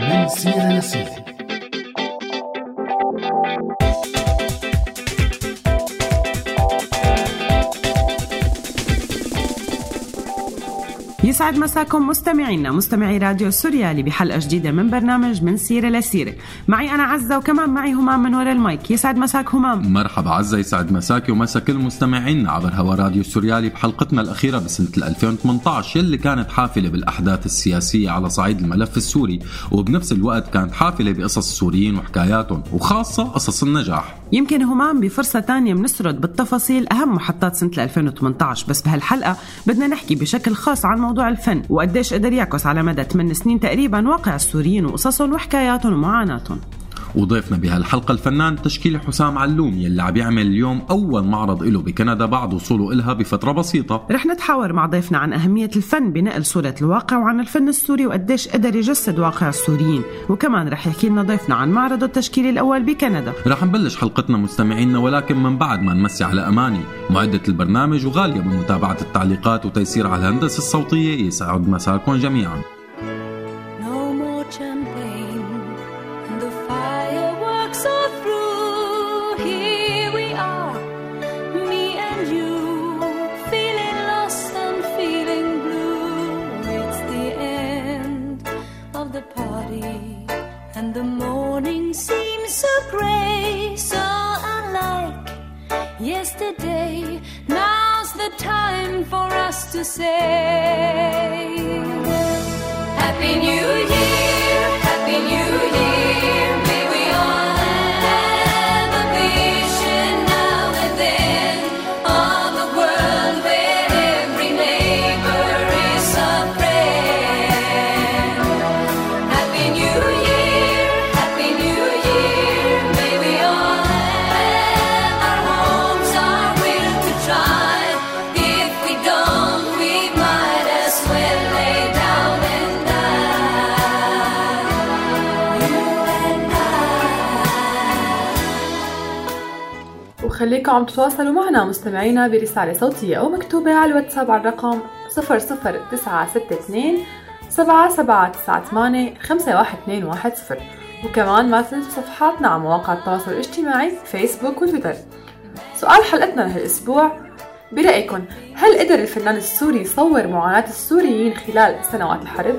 من سيرة يسعد مساكم مستمعينا. مستمعي راديو سوريالي بحلقة جديدة من برنامج من سيرة لسيرة. معي أنا عزة وكمان معي همام من وراء المايك. يسعد مساك همام مرحبا عزة يسعد مساكي ومسا كل مستمعينا عبر هوا راديو سوريالي بحلقتنا الأخيرة بسنة 2018 يلي كانت حافلة بالأحداث السياسية على صعيد الملف السوري وبنفس الوقت كانت حافلة بقصص السوريين وحكاياتهم وخاصة قصص النجاح. يمكن همام بفرصة تانية بنسرد بالتفاصيل أهم محطات سنة 2018 بس بهالحلقة بدنا نحكي بشكل خاص عن موضوع الفن وقديش قدر يعكس على مدى 8 سنين تقريبا واقع السوريين وقصصهم وحكاياتهم ومعاناتهم وضيفنا بهالحلقة الفنان تشكيلي حسام علوم يلي عم يعمل اليوم أول معرض له بكندا بعد وصوله إلها بفترة بسيطة. رح نتحاور مع ضيفنا عن أهمية الفن بنقل صورة الواقع وعن الفن السوري وقديش قدر يجسد واقع السوريين. وكمان رح يحكي لنا ضيفنا عن معرضه التشكيلي الأول بكندا. رح نبلش حلقتنا مستمعينا ولكن من بعد ما نمسي على أماني معدة البرنامج وغالية بمتابعة التعليقات وتيسير على الهندسة الصوتية. يسعد مساكم جميعا. So so unlike yesterday. Now's the time for us to say. Happy New Year, Happy New Year. وخليكم عم تتواصلوا معنا مستمعينا برسالة صوتية أو مكتوبة على الواتساب على الرقم 00962 7798 51210 وكمان ما تنسوا صفحاتنا على مواقع التواصل الاجتماعي فيسبوك وتويتر سؤال حلقتنا لهالأسبوع برأيكم هل قدر الفنان السوري يصور معاناة السوريين خلال سنوات الحرب؟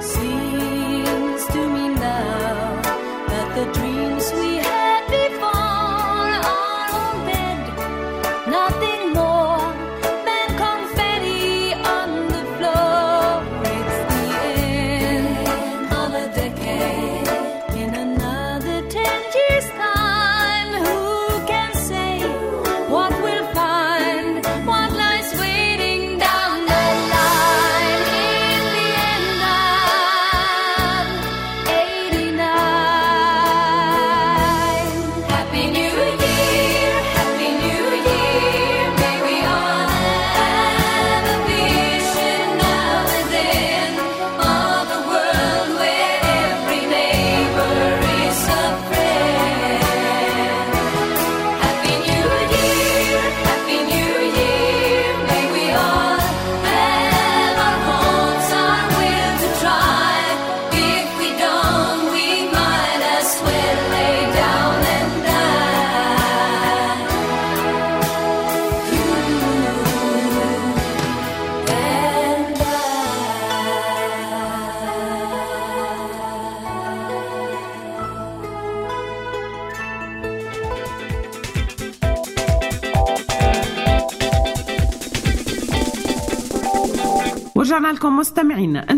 See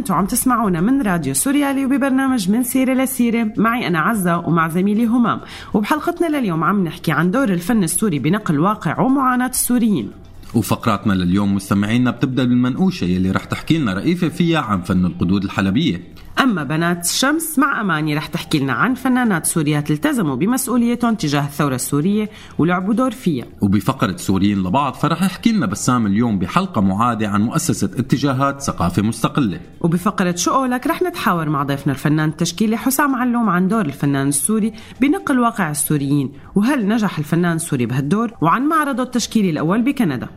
أنتم عم تسمعونا من راديو سوريالي وببرنامج من سيرة لسيرة. معي أنا عزة ومع زميلي همام. وبحلقتنا لليوم عم نحكي عن دور الفن السوري بنقل واقع ومعاناة السوريين. وفقراتنا لليوم مستمعينا بتبدأ بالمنقوشة يلي رح تحكي لنا رئيفه فيها عن فن القدود الحلبية. أما بنات الشمس مع أماني رح تحكي لنا عن فنانات سوريات التزموا بمسؤوليتهم تجاه الثورة السورية ولعبوا دور فيها. وبفقرة سوريين لبعض فرح يحكي لنا بسام اليوم بحلقة معادة عن مؤسسة اتجاهات ثقافة مستقلة. وبفقرة شو قولك رح نتحاور مع ضيفنا الفنان التشكيلي حسام علوم عن دور الفنان السوري بنقل واقع السوريين وهل نجح الفنان السوري بهالدور؟ وعن معرضه التشكيلي الأول بكندا.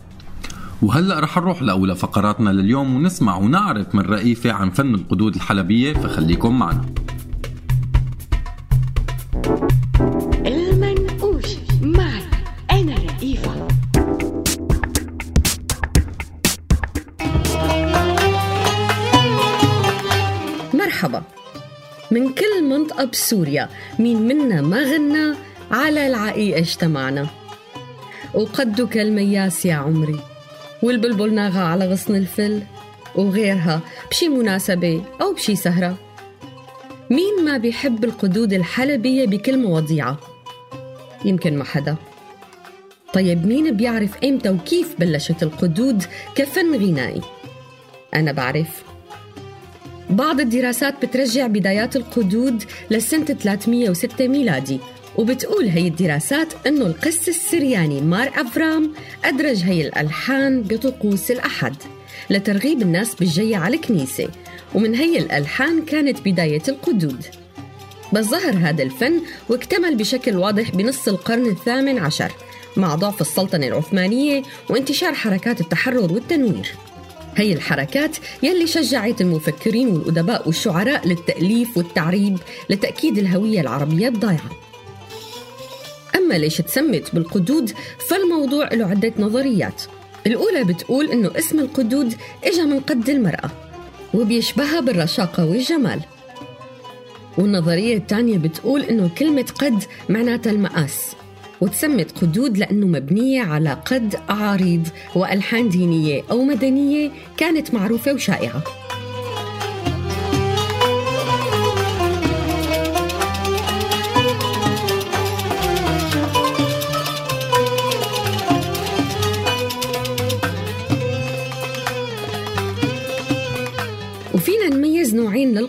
وهلأ رح نروح لأولى فقراتنا لليوم ونسمع ونعرف من رئيفة عن فن القدود الحلبية فخليكم معنا. المنقوش معي أنا رئيفة مرحبا. من كل منطقة بسوريا مين منا ما غنى على العقيقة اجتمعنا وقدك المياس يا عمري. والبلبل ناغى على غصن الفل وغيرها بشي مناسبة أو بشي سهرة. مين ما بيحب القدود الحلبية بكل مواضيعها يمكن ما حدا. طيب مين بيعرف إمتى وكيف بلشت القدود كفن غنائي؟ أنا بعرف. بعض الدراسات بترجع بدايات القدود لسنة 306 ميلادي. وبتقول هي الدراسات إنه القس السرياني مار أفرام أدرج هي الألحان بطقوس الأحد لترغيب الناس بالجي على الكنيسة ومن هي الألحان كانت بداية القدود. بس ظهر هذا الفن واكتمل بشكل واضح بنص القرن الثامن عشر مع ضعف السلطنة العثمانية وانتشار حركات التحرر والتنوير. هي الحركات يلي شجعت المفكرين والأدباء والشعراء للتأليف والتعريب لتأكيد الهوية العربية الضائعة أما ليش تسمت بالقدود فالموضوع له عدة نظريات. الأولى بتقول إنه اسم القدود إجا من قد المرأة وبيشبهها بالرشاقة والجمال. والنظرية الثانية بتقول إنه كلمة قد معناتها المقاس وتسمت قدود لأنه مبنية على قد أعاريض وألحان دينية أو مدنية كانت معروفة وشائعة.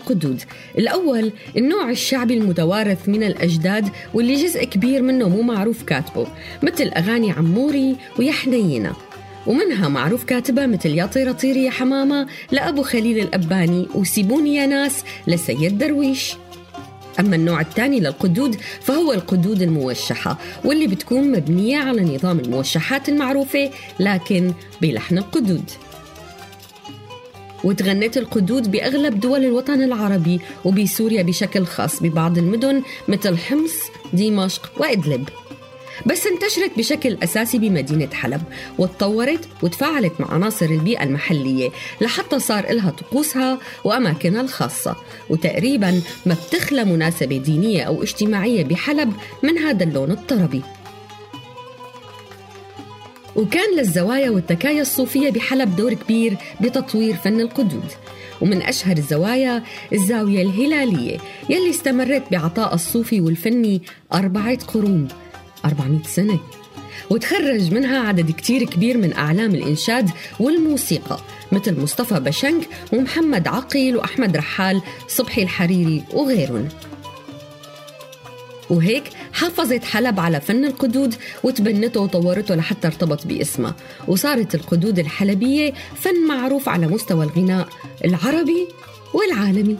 للقدود الأول النوع الشعبي المتوارث من الأجداد واللي جزء كبير منه مو معروف كاتبه مثل أغاني عموري ويا حنينة ومنها معروف كاتبها مثل يا طيرة طيري يا حمامة لأبو خليل الأباني وسيبوني يا ناس لسيد درويش. أما النوع الثاني للقدود فهو القدود الموشحة واللي بتكون مبنية على نظام الموشحات المعروفة لكن بلحن القدود. وتغنت القدود بأغلب دول الوطن العربي وبسوريا بشكل خاص ببعض المدن مثل حمص، دمشق وإدلب. بس انتشرت بشكل أساسي بمدينة حلب وتطورت وتفاعلت مع عناصر البيئة المحلية لحتى صار إلها طقوسها وأماكنها الخاصة. وتقريبا ما بتخلى مناسبة دينية أو اجتماعية بحلب من هذا اللون الطربي. وكان للزوايا والتكايا الصوفية بحلب دور كبير بتطوير فن القدود. ومن أشهر الزوايا الزاوية الهلالية يلي استمرت بعطاء الصوفي والفني أربعة قرون 400 سنة. وتخرج منها عدد كتير كبير من أعلام الإنشاد والموسيقى مثل مصطفى بشنك ومحمد عقيل وأحمد رحال صبحي الحريري وغيرهم. وهيك حافظت حلب على فن القدود وتبنته وطورته لحتى ارتبط باسمها. وصارت القدود الحلبية فن معروف على مستوى الغناء العربي والعالمي.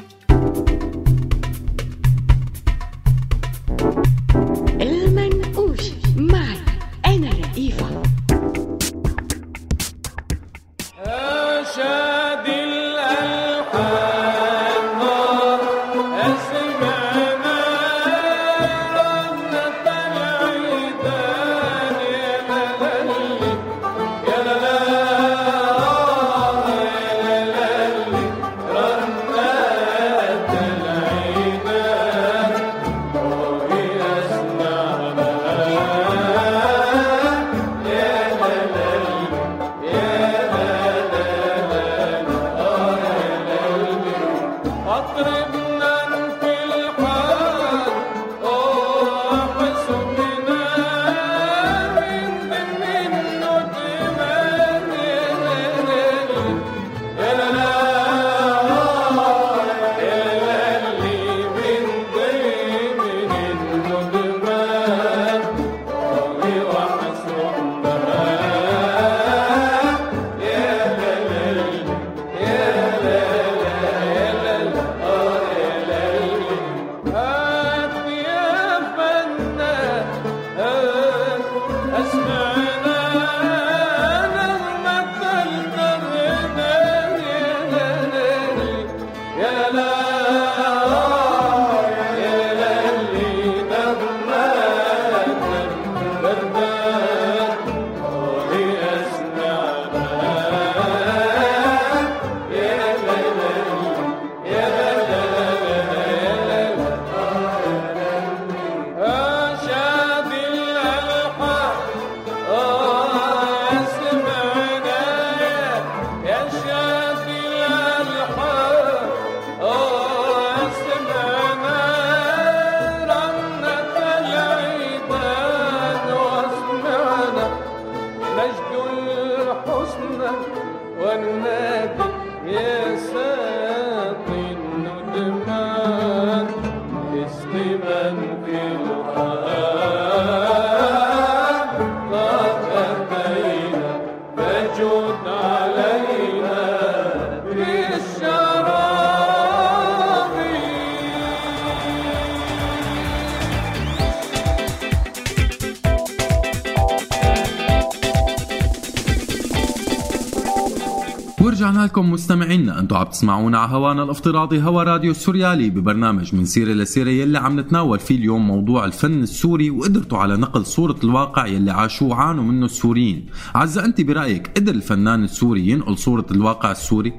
لكم مستمعينا أنتم عم تسمعونا على هوانا الافتراضي هوا راديو السوريالي ببرنامج من سيرة لسيره يلي عم نتناول فيه اليوم موضوع الفن السوري وقدرته على نقل صورة الواقع يلي عاشوه وعانوا منه السوريين. عزة أنت برأيك قدر الفنان السوري ينقل صورة الواقع السوري؟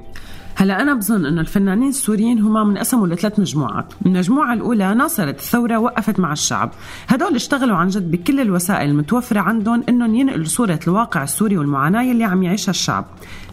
هلا أنا بظن إنه الفنانين السوريين هم منقسموا لثلاث مجموعات، المجموعة الأولى ناصرت الثورة وقفت مع الشعب، هدول اشتغلوا عن جد بكل الوسائل المتوفرة عندهم إنهم ينقلوا صورة الواقع السوري والمعاناة اللي عم يعيشها الشعب.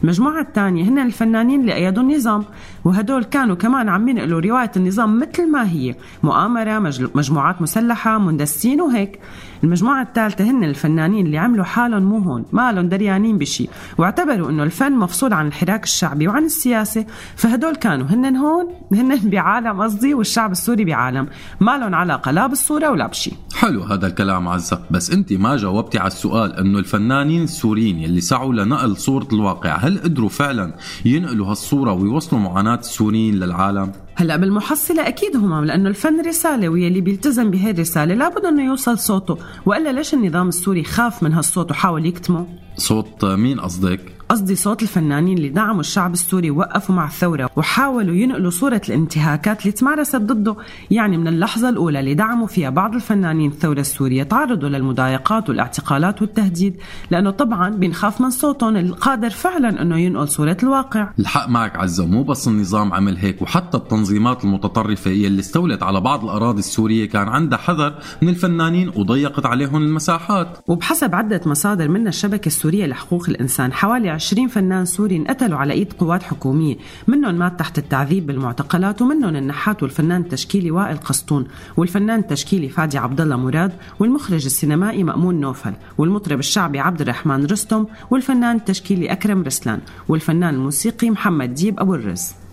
المجموعة الثانية هن الفنانين اللي أيدوا النظام، وهدول كانوا كمان عم ينقلوا رواية النظام مثل ما هي، مؤامرة، مجموعات مسلحة، مندسين وهيك. المجموعة الثالثة هن الفنانين اللي عملوا حالهم مو هون، ما لهم دريانين بشي، واعتبروا إنه الفن مفصول عن الحراك الشعبي وعن السياسة، فهدول كانوا هن هون هن بعالم قصدي والشعب السوري بعالم، ما لهم علاقة لا بالصورة ولا بشي. حلو هذا الكلام عزة بس أنت ما جاوبتي على السؤال إنه الفنانين السوريين يلي سعوا لنقل صورة الواقع هل قدروا فعلا ينقلوا هالصورة ويوصلوا معاناة السوريين للعالم؟ هلا بالمحصلة أكيد هم لأنه الفن رسالة واللي بيلتزم بهي الرسالة لابد إنه يوصل صوته وإلا ليش النظام السوري خاف من هالصوت وحاول يكتمه صوت مين قصدك؟ قصدي صوت الفنانين اللي دعموا الشعب السوري ووقفوا مع الثورة وحاولوا ينقلوا صورة الانتهاكات اللي تمارست ضده يعني من اللحظة الأولى اللي دعموا فيها بعض الفنانين الثورة السورية تعرضوا للمضايقات والاعتقالات والتهديد لأنه طبعا بنخاف من صوتهم القادر فعلا أنه ينقل صورة الواقع. الحق معك عزة مو بس النظام عمل هيك وحتى التنظيمات المتطرفة يلي استولت على بعض الأراضي السورية كان عندها حذر من الفنانين وضيقت عليهم المساحات. وبحسب عدة مصادر من الشبكة السورية لحقوق الإنسان حوالي 20 فنان سوري انقتلوا على إيد قوات حكومية. منهم مات تحت التعذيب بالمعتقلات ومنهم النحات والفنان التشكيلي وائل قسطون. والفنان التشكيلي فادي عبد الله مراد والمخرج السينمائي مأمون نوفل والمطرب الشعبي عبد الرحمن رستم والفنان التشكيلي أكرم رسلان والفنان الموسيقي محمد ديب أبو الرز.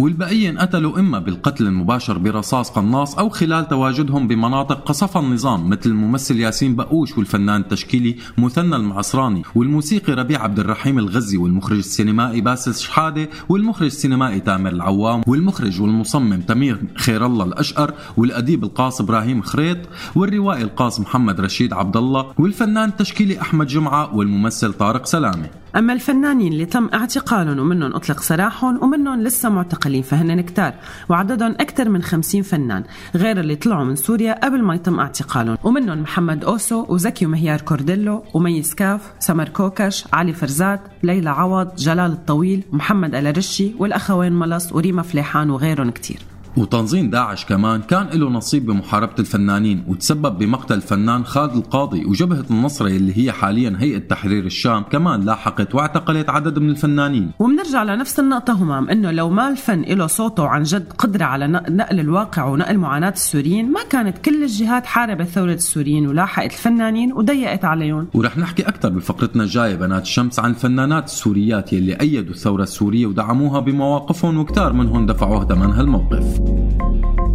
والبقية انقتلوا إما بالقتل المباشر برصاص قناص أو خلال تواجدهم بمناطق قصفها النظام مثل الممثل ياسين بقوش والفنان التشكيلي مثنى المعصراني والموسيقي ربيع عبد الرحيم الغزي والمخرج السينمائي باسل شحادة والمخرج السينمائي تامر العوام والمخرج والمصمم تمير خير الله الأشقر والأديب القاص إبراهيم خريط والروائي القاص محمد رشيد عبد الله والفنان التشكيلي أحمد جمعة والممثل طارق سلامة. أما الفنانين اللي تم اعتقالهم ومنهم أطلق سراحهم ومنهم لسه معتقلين فهن كتار وعددهم أكثر من 50 فنان غير اللي طلعوا من سوريا قبل ما يتم اعتقالهم. ومنهم محمد أوسو وزكي ومهيار كورديلو ومي سكاف سمر كوكش علي فرزات ليلى عوض جلال الطويل محمد آل رشي والأخوين ملص وريما فليحان وغيرهم كتير. وتنظيم داعش كمان كان له نصيب بمحاربة الفنانين وتسبب بمقتل الفنان خالد القاضي وجبهة النصرة اللي هي حاليا هيئة تحرير الشام كمان لاحقت واعتقلت عدد من الفنانين. وبنرجع لنفس النقطة همام إنه لو ما الفن له صوته وعن جد قدرة على نق- نقل الواقع ونقل معاناة السوريين ما كانت كل الجهات حاربت ثورة السوريين ولاحقت الفنانين وضيقت عليهم. ورح نحكي أكثر بفقرتنا الجاية بنات الشمس عن الفنانات السوريات يلي أيدوا الثورة السورية ودعموها بمواقفهم وكتار منهم دفعوا ثمن هالموقف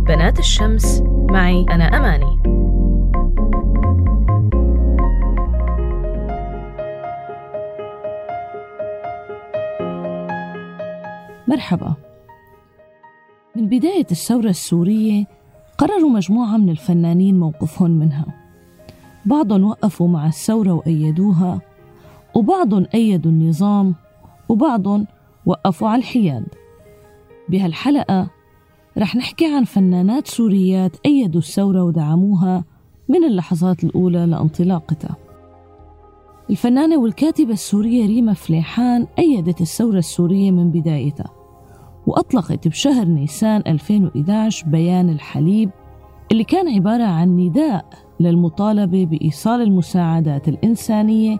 بنات الشمس معي أنا أماني. مرحبا. من بداية الثورة السورية قرروا مجموعة من الفنانين موقفهم منها. بعضهم وقفوا مع الثورة وأيدوها وبعضهم أيدوا النظام وبعضهم وقفوا على الحياد. بهالحلقة رح نحكي عن فنانات سوريات أيدوا الثورة ودعموها من اللحظات الأولى لانطلاقتها. الفنانة والكاتبة السورية ريما فليحان أيدت الثورة السورية من بدايتها وأطلقت بشهر نيسان 2011 بيان الحليب اللي كان عبارة عن نداء للمطالبة بإيصال المساعدات الإنسانية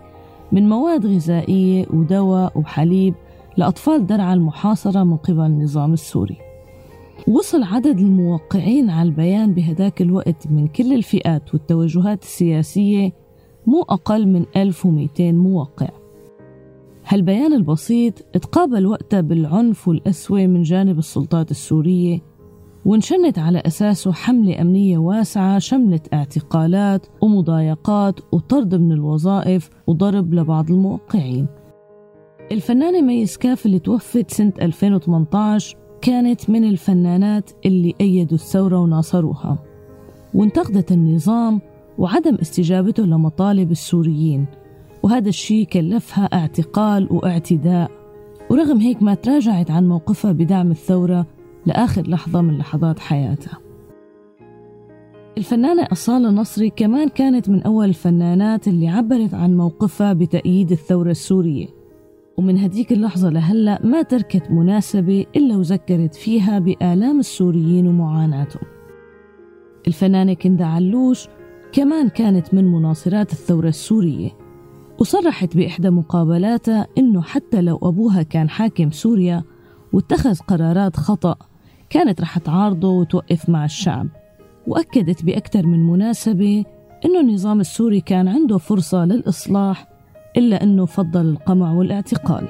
من مواد غذائية ودواء وحليب لأطفال درعا المحاصرة من قبل النظام السوري. وصل عدد الموقعين على البيان بهداك الوقت من كل الفئات والتوجهات السياسية مو أقل من 1200 موقع. هالبيان البسيط اتقابل وقتها بالعنف والأسوة من جانب السلطات السورية وانشنت على أساسه حملة أمنية واسعة شملت اعتقالات ومضايقات وطرد من الوظائف وضرب لبعض الموقعين. الفنانة ميس كاف اللي توفت سنة 2018 كانت من الفنانات اللي أيدوا الثورة وناصروها. وانتقدت النظام وعدم استجابته لمطالب السوريين وهذا الشيء كلفها اعتقال واعتداء. ورغم هيك ما تراجعت عن موقفها بدعم الثورة لآخر لحظة من لحظات حياتها. الفنانة أصالة نصري كمان كانت من أول الفنانات اللي عبرت عن موقفها بتأييد الثورة السورية. ومن هديك اللحظة لهلأ ما تركت مناسبة إلا وذكرت فيها بآلام السوريين ومعاناتهم. الفنانة كندا علوش كمان كانت من مناصرات الثورة السورية وصرحت بإحدى مقابلاتها إنه حتى لو أبوها كان حاكم سوريا واتخذ قرارات خطأ كانت رح تعارضه وتوقف مع الشعب. وأكدت بأكثر من مناسبة إنه النظام السوري كان عنده فرصة للإصلاح إلا أنه فضل القمع والاعتقال.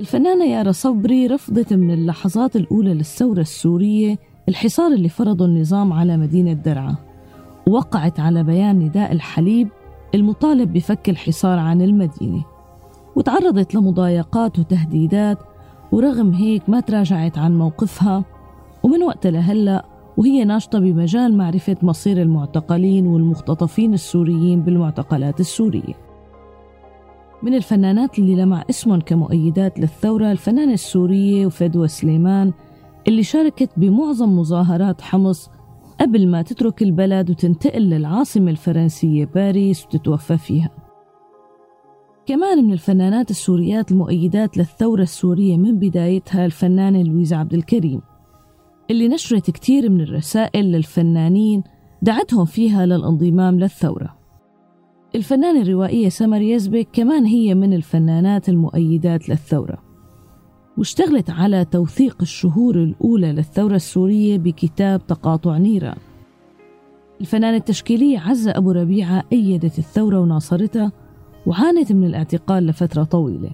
الفنانة يارا صبري رفضت من اللحظات الأولى للثورة السورية الحصار اللي فرضه النظام على مدينة درعا. ووقعت على بيان نداء الحليب المطالب بفك الحصار عن المدينة وتعرضت لمضايقات وتهديدات ورغم هيك ما تراجعت عن موقفها. ومن وقتها لهلأ وهي ناشطة بمجال معرفة مصير المعتقلين والمختطفين السوريين بالمعتقلات السورية. من الفنانات اللي لمع اسمهم كمؤيدات للثورة الفنانة السورية وفدوى سليمان اللي شاركت بمعظم مظاهرات حمص قبل ما تترك البلد وتنتقل للعاصمة الفرنسية باريس وتتوفى فيها. كمان من الفنانات السوريات المؤيدات للثورة السورية من بدايتها الفنانة لويزا عبد الكريم اللي نشرت كتير من الرسائل للفنانين دعتهم فيها للانضمام للثورة. الفنانة الروائية سمر يزبك كمان هي من الفنانات المؤيدات للثورة. واشتغلت على توثيق الشهور الأولى للثورة السورية بكتاب تقاطع نيران الفنانة التشكيلية عزة أبو ربيعة أيدت الثورة وناصرتها وعانت من الاعتقال لفترة طويلة.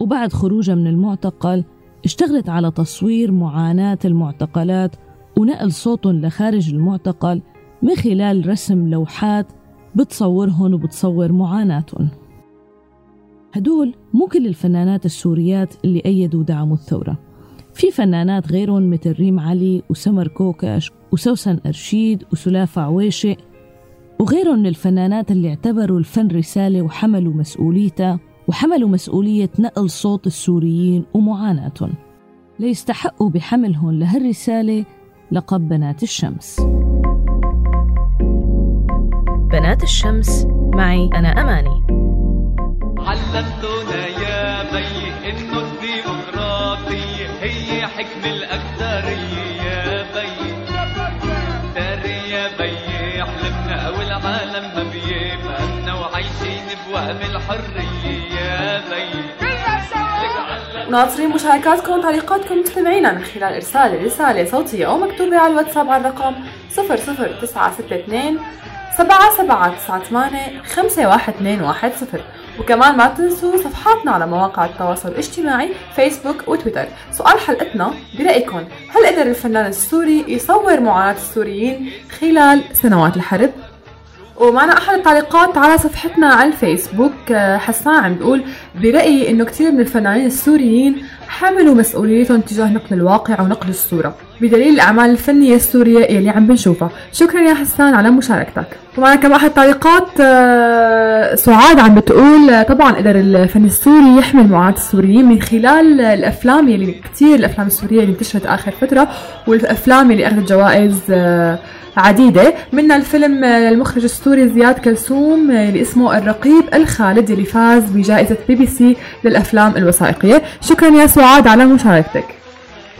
وبعد خروجها من المعتقل اشتغلت على تصوير معاناة المعتقلات ونقل صوتهم لخارج المعتقل من خلال رسم لوحات بتصورهن وبتصور معاناتهم. هدول مو كل الفنانات السوريات اللي أيدوا ودعموا الثورة. في فنانات غيرهم مثل ريم علي وسمر كوكاش وسوسن أرشيد وسلافة عويشق وغيرهم من الفنانات اللي اعتبروا الفن رسالة وحملوا مسؤوليتها وحملوا مسؤولية نقل صوت السوريين ومعاناتهم. ليستحقوا بحملهم لهالرسالة لقب بنات الشمس. بنات الشمس معي أنا أماني. علمتونا يا بي إنه الديمقراطية هي حكم الأكثرية يا بي داري يا بي حلمنا والعالم ما بيفهمنا وعايشين بوهم الحرية يا بي ناطرين مشاركاتكم وتعليقاتكم مستمعينا من خلال إرسال رسالة صوتية أو مكتوبة على الواتساب على الرقم 00962 7798 51210 وكمان ما تنسوا صفحاتنا على مواقع التواصل الاجتماعي فيسبوك وتويتر سؤال حلقتنا برأيكم هل قدر الفنان السوري يصور معاناة السوريين خلال سنوات الحرب؟ ومعنا أحد التعليقات على صفحتنا على الفيسبوك آه، حسان عم بيقول برأيي إنه كثير من الفنانين السوريين حملوا مسؤوليتهم تجاه نقل الواقع ونقل الصورة بدليل الأعمال الفنية السورية يلي عم بنشوفها. شكرا يا حسان على مشاركتك. ومعنا كمان أحد التعليقات آه، سعاد عم بتقول آه، طبعا قدر الفن السوري يحمل معاناة السوريين من خلال الأفلام يلي كثير الأفلام السورية اللي انتشرت آخر فترة والأفلام اللي أخذت جوائز عديدة. منها الفيلم المخرج السوري زياد كلثوم اللي اسمه الرقيب الخالد اللي فاز بجائزة بي بي سي للأفلام الوثائقية. شكرا يا سعاد على مشاركتك.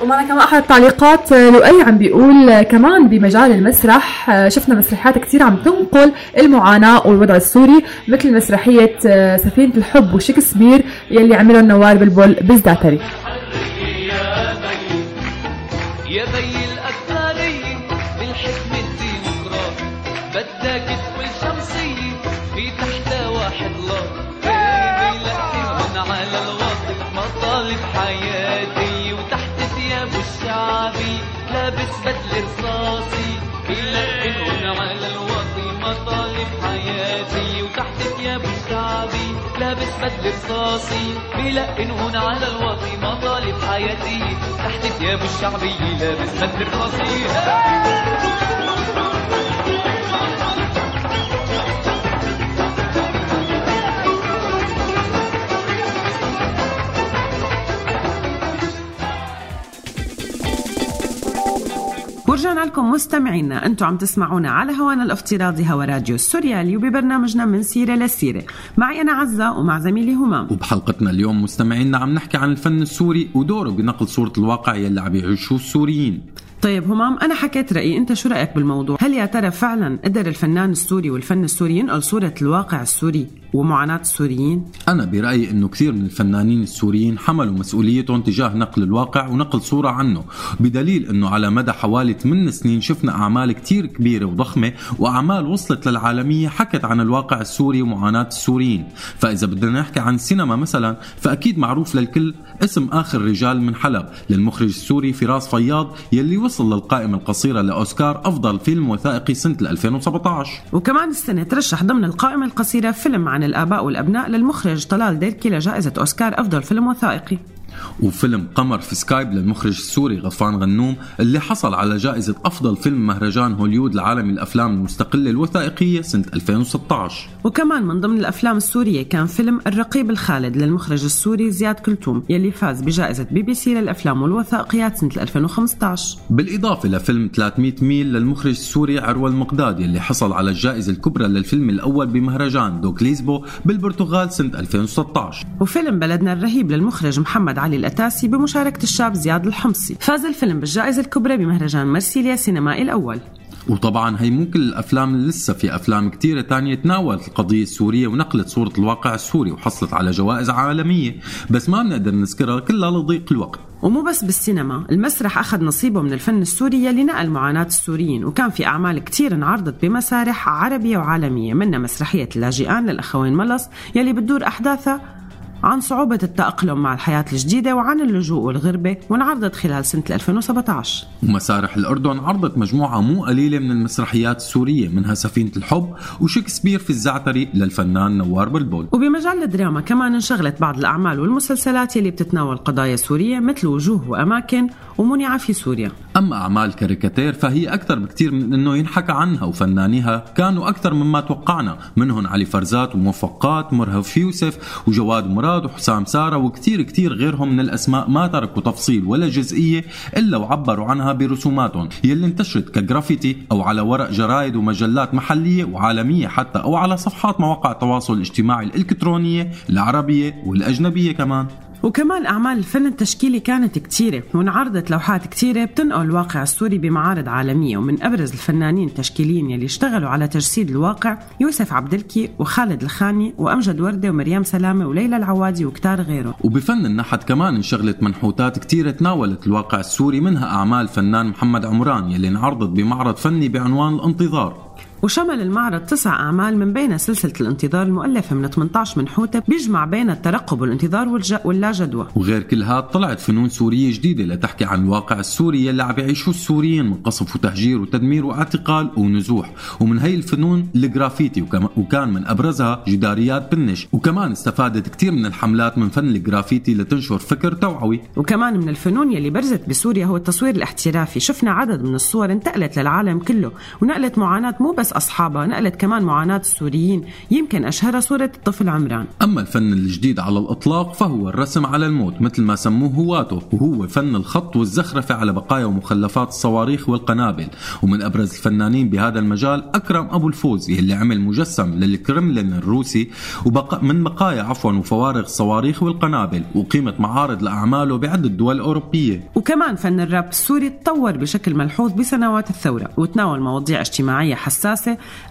ومعنا كمان أحد التعليقات آه، لؤي عم بيقول آه، كمان بمجال المسرح آه، شفنا مسرحيات كثير عم تنقل المعاناة والوضع السوري مثل مسرحية آه، سفينة الحب وشكسبير يلي عملوا نوار بلبل بالزعتري لابس بدل رصاصي بيلقنهن على الواطي مطالب حياتي. تحت ثيابه الشعبي لابس بدل رصاصي ورجعنا لكم مستمعينا أنتم عم تسمعونا على هوانا الافتراضي هوا راديو السوريالي وببرنامجنا من سيرة لسيرة. معي أنا عزة ومع زميلي همام وبحلقتنا اليوم مستمعينا عم نحكي عن الفن السوري ودوره بنقل صورة الواقع يلي عم يعيشوه السوريين. طيب همام أنا حكيت رأيي. أنت شو رأيك بالموضوع؟ هل يا ترى فعلا قدر الفنان السوري والفن السوري ينقل صورة الواقع السوري ومعاناة السوريين؟ أنا برأيي أنه كثير من الفنانين السوريين حملوا مسؤوليتهم تجاه نقل الواقع ونقل صورة عنه بدليل أنه على مدى حوالي 8 سنين شفنا أعمال كثير كبيرة وضخمة وأعمال وصلت للعالمية حكت عن الواقع السوري ومعاناة السوريين. فإذا بدنا نحكي عن السينما مثلا فأكيد معروف للكل اسم آخر رجال من حلب للمخرج السوري فراس فياض يلي وصل للقائمة القصيرة لأوسكار أفضل فيلم وثائقي سنة 2017 وكمان السنة ترشح ضمن القائمة القصيرة فيلم عن الآباء والأبناء للمخرج طلال ديركي لجائزة أوسكار أفضل فيلم وثائقي. وفيلم قمر في سكايب للمخرج السوري غطفان غنوم اللي حصل على جائزة أفضل فيلم مهرجان هوليود العالمي الأفلام المستقلة الوثائقية سنة 2016 وكمان من ضمن الأفلام السورية كان فيلم الرقيب الخالد للمخرج السوري زياد كلثوم يلي فاز بجائزة بي بي سي للأفلام والوثائقيات سنة 2015 بالإضافة لفيلم 300 ميل للمخرج السوري عروة المقداد يلي حصل على الجائزة الكبرى للفيلم الأول بمهرجان دوك ليزبوا بالبرتغال سنة 2016 وفيلم بلدنا الرهيب للمخرج محمد علي الأتاسي بمشاركة الشاب زياد الحمصي. فاز الفيلم بالجائزة الكبرى بمهرجان مرسيليا سينمائي الأول. وطبعا هي مو كل الأفلام اللي لسه في أفلام كتيرة تانية تناولت القضية السورية ونقلت صورة الواقع السوري وحصلت على جوائز عالمية. بس ما بنقدر نذكرها كلها لضيق الوقت. ومو بس بالسينما المسرح أخذ نصيبه من الفن السوري يلي نقل معاناة السوريين وكان في أعمال كتير انعرضت بمسارح عربية وعالمية منها مسرحية اللاجئان للأخوين ملص يلي بتدور أحداثها عن صعوبة التأقلم مع الحياة الجديدة وعن اللجوء والغربة وانعرضت خلال سنة 2017 ومسارح الأردن عرضت مجموعة مو قليلة من المسرحيات السورية منها سفينة الحب وشكسبير في الزعتري للفنان نوار بلبل. وبمجال الدراما كمان انشغلت بعض الأعمال والمسلسلات يلي بتتناول قضايا سورية مثل وجوه وأماكن ومنع في سوريا. أما أعمال كاريكاتير فهي أكثر بكتير من أنه ينحكى عنها وفنانيها كانوا أكثر مما توقعنا منهم علي فرزات وموفق قات مرهف يوسف وجواد مراد. وحسام سارة وكتير كتير غيرهم من الأسماء ما تركوا تفصيل ولا جزئية إلا وعبروا عنها برسوماتهم يلي انتشرت كجرافيتي أو على ورق جرايد ومجلات محلية وعالمية حتى أو على صفحات مواقع التواصل الاجتماعي الإلكترونية العربية والأجنبية كمان. وكمان أعمال الفن التشكيلي كانت كتيرة وانعرضت لوحات كتيرة بتنقل الواقع السوري بمعارض عالمية ومن أبرز الفنانين التشكيليين يلي اشتغلوا على تجسيد الواقع يوسف عبد الكي وخالد الخاني وأمجد وردة ومريم سلامة وليلى العوادي وكتار غيرهم وبفن النحت كمان انشغلت منحوتات كتيرة تناولت الواقع السوري منها أعمال فنان محمد عمران يلي انعرضت بمعرض فني بعنوان الانتظار. وشمل المعرض تسع أعمال من بين سلسلة الانتظار المؤلفة من 18 منحوتة بيجمع بين الترقب والانتظار والج... واللا جدوى. وغير كل هاد طلعت فنون سورية جديدة لتحكي عن الواقع السوري يلي عم يعيشوه السوريين من قصف وتهجير وتدمير واعتقال ونزوح. ومن هي الفنون؟ الجرافيتي وكان من أبرزها جداريات بنش وكمان استفادت كتير من الحملات من فن الجرافيتي لتنشر فكر توعوي. وكمان من الفنون يلي برزت بسوريا هو التصوير الاحترافي. شفنا عدد من الصور انتقلت للعالم كله ونقلت معاناة مو بس أصحابها نقلت كمان معاناة السوريين. يمكن أشهرها صورة الطفل عمران. أما الفن الجديد على الإطلاق فهو الرسم على الموت مثل ما سموه هواته وهو فن الخط والزخرفة على بقايا ومخلفات الصواريخ والقنابل. ومن أبرز الفنانين بهذا المجال أكرم أبو الفوزي اللي عمل مجسم للكرملين الروسي وبقى من بقايا عفوا وفوارغ الصواريخ والقنابل وقيمة معارض لأعماله بعدة دول أوروبية. وكمان فن الراب السوري تطور بشكل ملحوظ بسنوات الثورة وتناول مواضيع اجتماعية حساسة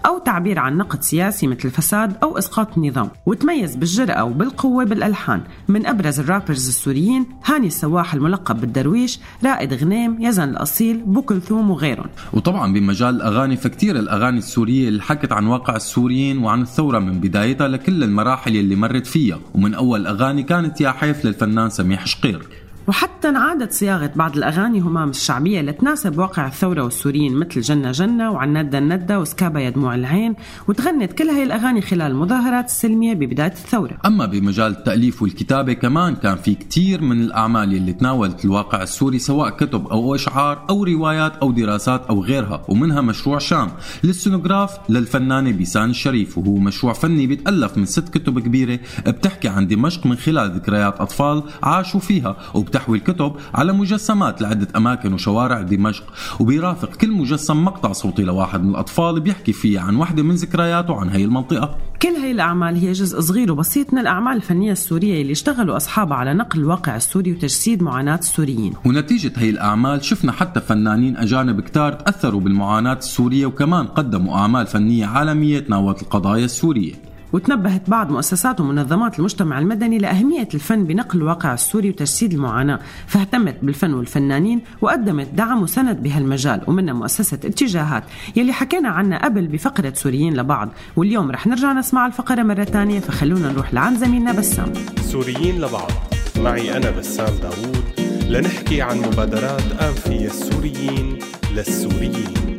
أو تعبير عن نقد سياسي مثل الفساد أو إسقاط النظام. وتميز بالجرأة وبالقوة بالألحان. من أبرز الرابرز السوريين هاني السواح الملقب بالدرويش رائد غنيم يزن الأصيل بو كلثوم وغيرهم. وطبعا بمجال الأغاني فكتير الأغاني السورية اللي حكت عن واقع السوريين وعن الثورة من بدايتها لكل المراحل اللي مرت فيها. ومن أول أغاني كانت يا حيف للفنان سميح شقير. وحتى انعادت صياغة بعض الأغاني همام الشعبية لتناسب واقع الثورة والسوريين مثل جنة جنة وعن ندى الندى وسكابة يا دموع العين وتغنت كل هاي الأغاني خلال المظاهرات السلمية ببداية الثورة. أما بمجال التأليف والكتابة كمان كان في كتير من الأعمال اللي تناولت الواقع السوري سواء كتب أو أشعار أو روايات أو دراسات أو غيرها ومنها مشروع شام للسونوغراف للفنانة بيسان الشريف وهو مشروع فني بيتألف من ست كتب كبيرة بتحكي عن دمشق من خلال ذكريات أطفال عاشوا فيها وبتحوي الكتب على مجسمات لعدة أماكن وشوارع دمشق وبيرافق كل مجسم مقطع صوتي لواحد من الأطفال بيحكي فيه عن وحدة من ذكرياته عن هي المنطقة. كل هاي الأعمال هي جزء صغير وبسيط من الأعمال الفنية السورية اللي اشتغلوا أصحابها على نقل الواقع السوري وتجسيد معاناة السوريين. ونتيجة هي الأعمال شفنا حتى فنانين أجانب كتار تأثروا بالمعاناة السورية وكمان قدموا أعمال فنية عالمية تناولت القضايا السورية. وتنبهت بعض مؤسسات ومنظمات المجتمع المدني لأهمية الفن بنقل الواقع السوري وتجسيد المعاناة فاهتمت بالفن والفنانين وقدمت دعم وسند بهالمجال ومنها مؤسسة اتجاهات. يلي حكينا عنها قبل بفقرة سوريين لبعض واليوم رح نرجع نسمع الفقرة مرة تانية فخلونا نروح لعند زميلنا بسام. سوريين لبعض. معي أنا بسام داوود لنحكي عن مبادرات فيها السوريين للسوريين.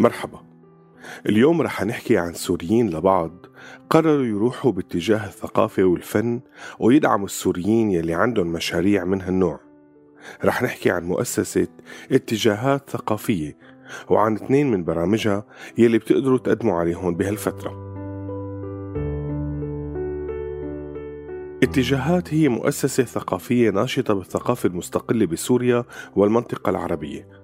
مرحبا. اليوم رح نحكي عن سوريين لبعض قرروا يروحوا باتجاه الثقافة والفن ويدعموا السوريين يلي عندهم مشاريع من هالنوع. رح نحكي عن مؤسسة اتجاهات ثقافية وعن اثنين من برامجها يلي بتقدروا تقدموا عليهم بهالفترة. اتجاهات هي مؤسسة ثقافية ناشطة بالثقافة المستقلة بسوريا والمنطقة العربية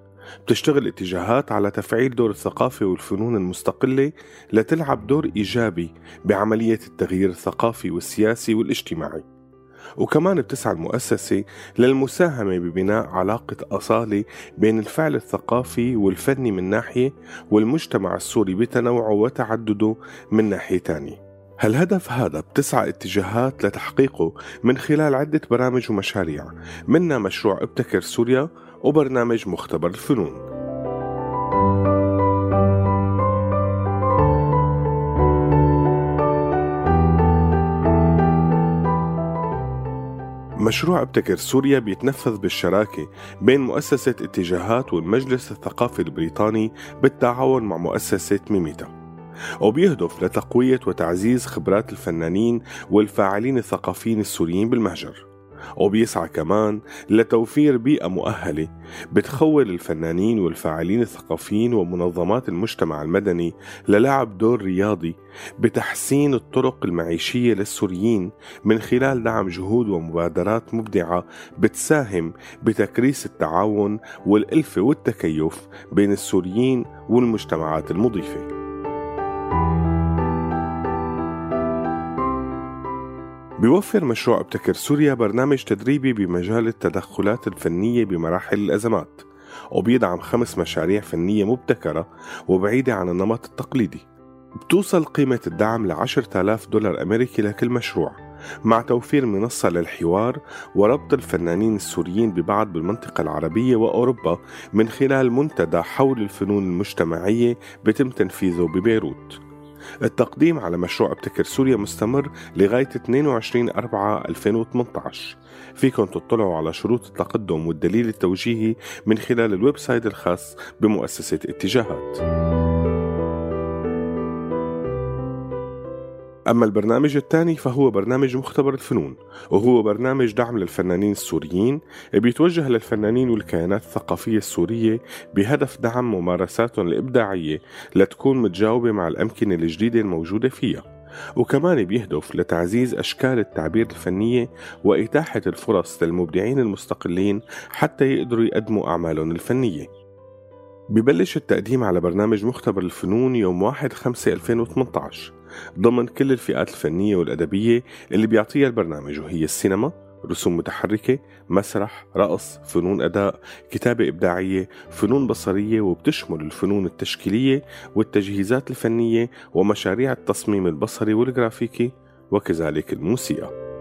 بتشتغل اتجاهات على تفعيل دور الثقافة والفنون المستقلة لتلعب دور إيجابي بعملية التغيير الثقافي والسياسي والاجتماعي. وكمان بتسعى المؤسسة للمساهمة ببناء علاقة أصالة بين الفعل الثقافي والفني من ناحية والمجتمع السوري بتنوعه وتعدده من ناحية تانية. هالهدف هذا بتسعى اتجاهات لتحقيقه من خلال عدة برامج ومشاريع منها مشروع ابتكر سوريا وبرنامج مختبر الفنون. مشروع ابتكر سوريا بيتنفذ بالشراكة بين مؤسسة اتجاهات والمجلس الثقافي البريطاني بالتعاون مع مؤسسة ميميتا. وبيهدف لتقوية وتعزيز خبرات الفنانين والفاعلين الثقافيين السوريين بالمهجر. وبيسعى كمان لتوفير بيئة مؤهلة بتخول الفنانين والفاعلين الثقافيين ومنظمات المجتمع المدني للعب دور رياضي بتحسين الطرق المعيشية للسوريين من خلال دعم جهود ومبادرات مبدعة بتساهم بتكريس التعاون والألفة والتكيف بين السوريين والمجتمعات المضيفة. بيوفر مشروع ابتكر سوريا برنامج تدريبي بمجال التدخلات الفنية بمراحل الأزمات وبيدعم خمس مشاريع فنية مبتكرة وبعيدة عن النمط التقليدي. بتوصل قيمة الدعم ل 10,000 دولار أمريكي لكل مشروع مع توفير منصة للحوار وربط الفنانين السوريين ببعض بالمنطقة العربية وأوروبا من خلال منتدى حول الفنون المجتمعية بتم تنفيذه ببيروت. التقديم على مشروع ابتكر سوريا مستمر لغاية 22 4 2018 فيكم تطلعوا على شروط التقدم والدليل التوجيهي من خلال ال website الخاص بمؤسسة اتجاهات. أما البرنامج الثاني فهو برنامج مختبر الفنون وهو برنامج دعم للفنانين السوريين بيتوجه للفنانين والكيانات الثقافية السورية بهدف دعم ممارساتهم الإبداعية لتكون متجاوبة مع الأمكنة الجديدة الموجودة فيها. وكمان بيهدف لتعزيز أشكال التعبير الفنية وإتاحة الفرص للمبدعين المستقلين حتى يقدروا يقدموا أعمالهم الفنية. ببلش التقديم على برنامج مختبر الفنون يوم 1 5 2018 ضمن كل الفئات الفنية والأدبية اللي بيعطيها البرنامج وهي السينما رسوم متحركة، مسرح، رقص، فنون أداء، كتابة إبداعية، فنون بصرية وبتشمل الفنون التشكيلية والتجهيزات الفنية ومشاريع التصميم البصري والجرافيكي وكذلك الموسيقى.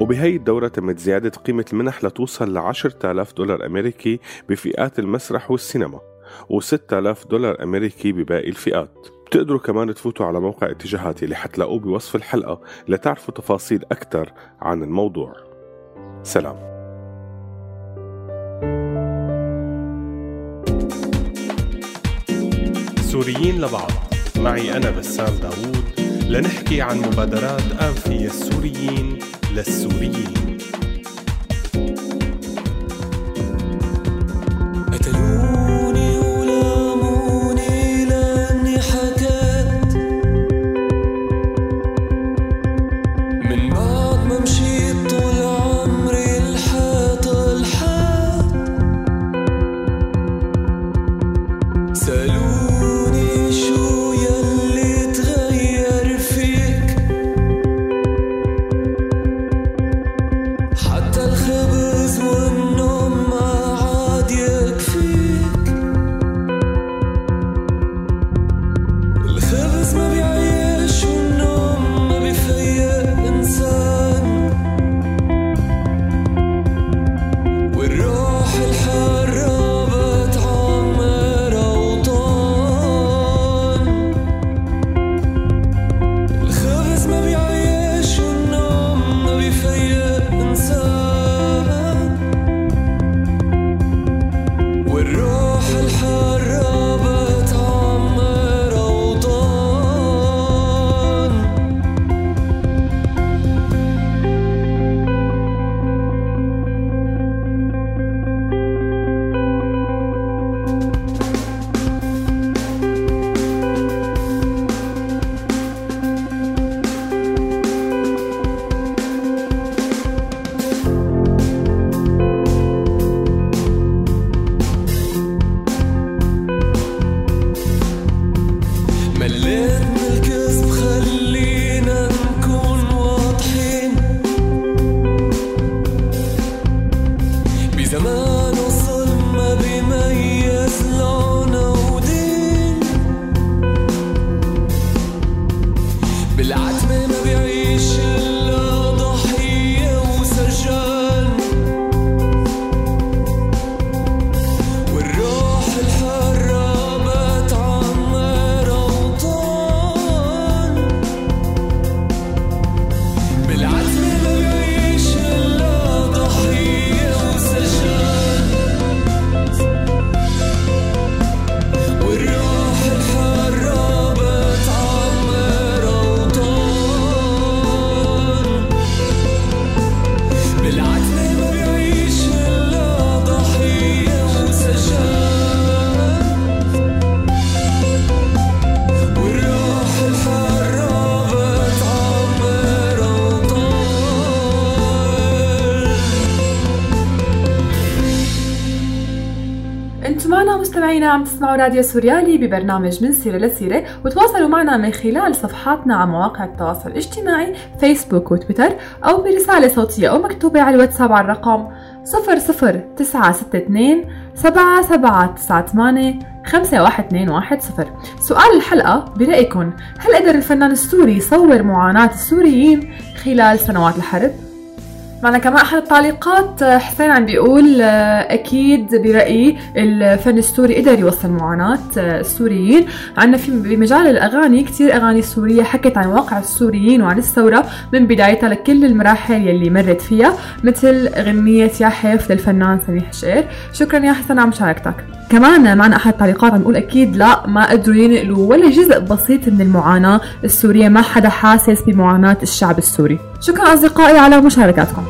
وبهي الدورة تمت زيادة قيمة المنح لتوصل ل 10000 دولار أمريكي بفئات المسرح والسينما و 6000 دولار أمريكي بباقي الفئات. بتقدروا كمان تفوتوا على موقع اتجاهاتي اللي حتلاقوه بوصف الحلقة لتعرفوا تفاصيل أكثر عن الموضوع. سلام. سوريين لبعض. معي أنا بسام داوود لنحكي عن مبادرات أنفية السوريين للسوريين. تسمعوا راديو سوريالي ببرنامج من سيرة لسيرة وتواصلوا معنا من خلال صفحاتنا على مواقع التواصل الاجتماعي فيسبوك وتويتر أو برسالة صوتية أو مكتوبة على الواتساب على الرقم 00962 7798 51210 سؤال الحلقة برأيكم هل قدر الفنان السوري يصور معاناة السوريين خلال سنوات الحرب؟ معنا كمان أحد التعليقات آه، حسين عم بيقول آه، أكيد برأيي الفن السوري قدر يوصل معاناة آه، السوريين. عنا في بمجال الأغاني كتير أغاني سورية حكت عن واقع السوريين وعن الثورة من بدايتها لكل المراحل يلي مرت فيها مثل غنية يا حيف للفنان سميح شقير شكرا يا حسن على مشاركتك. كمان معنا أحد التعليقات عم بيقول أكيد لا ما قدروا ينقلوا ولا جزء بسيط من المعاناة السورية ما حدا حاسس بمعاناة الشعب السوري. شكرا أصدقائي على مشاركاتكم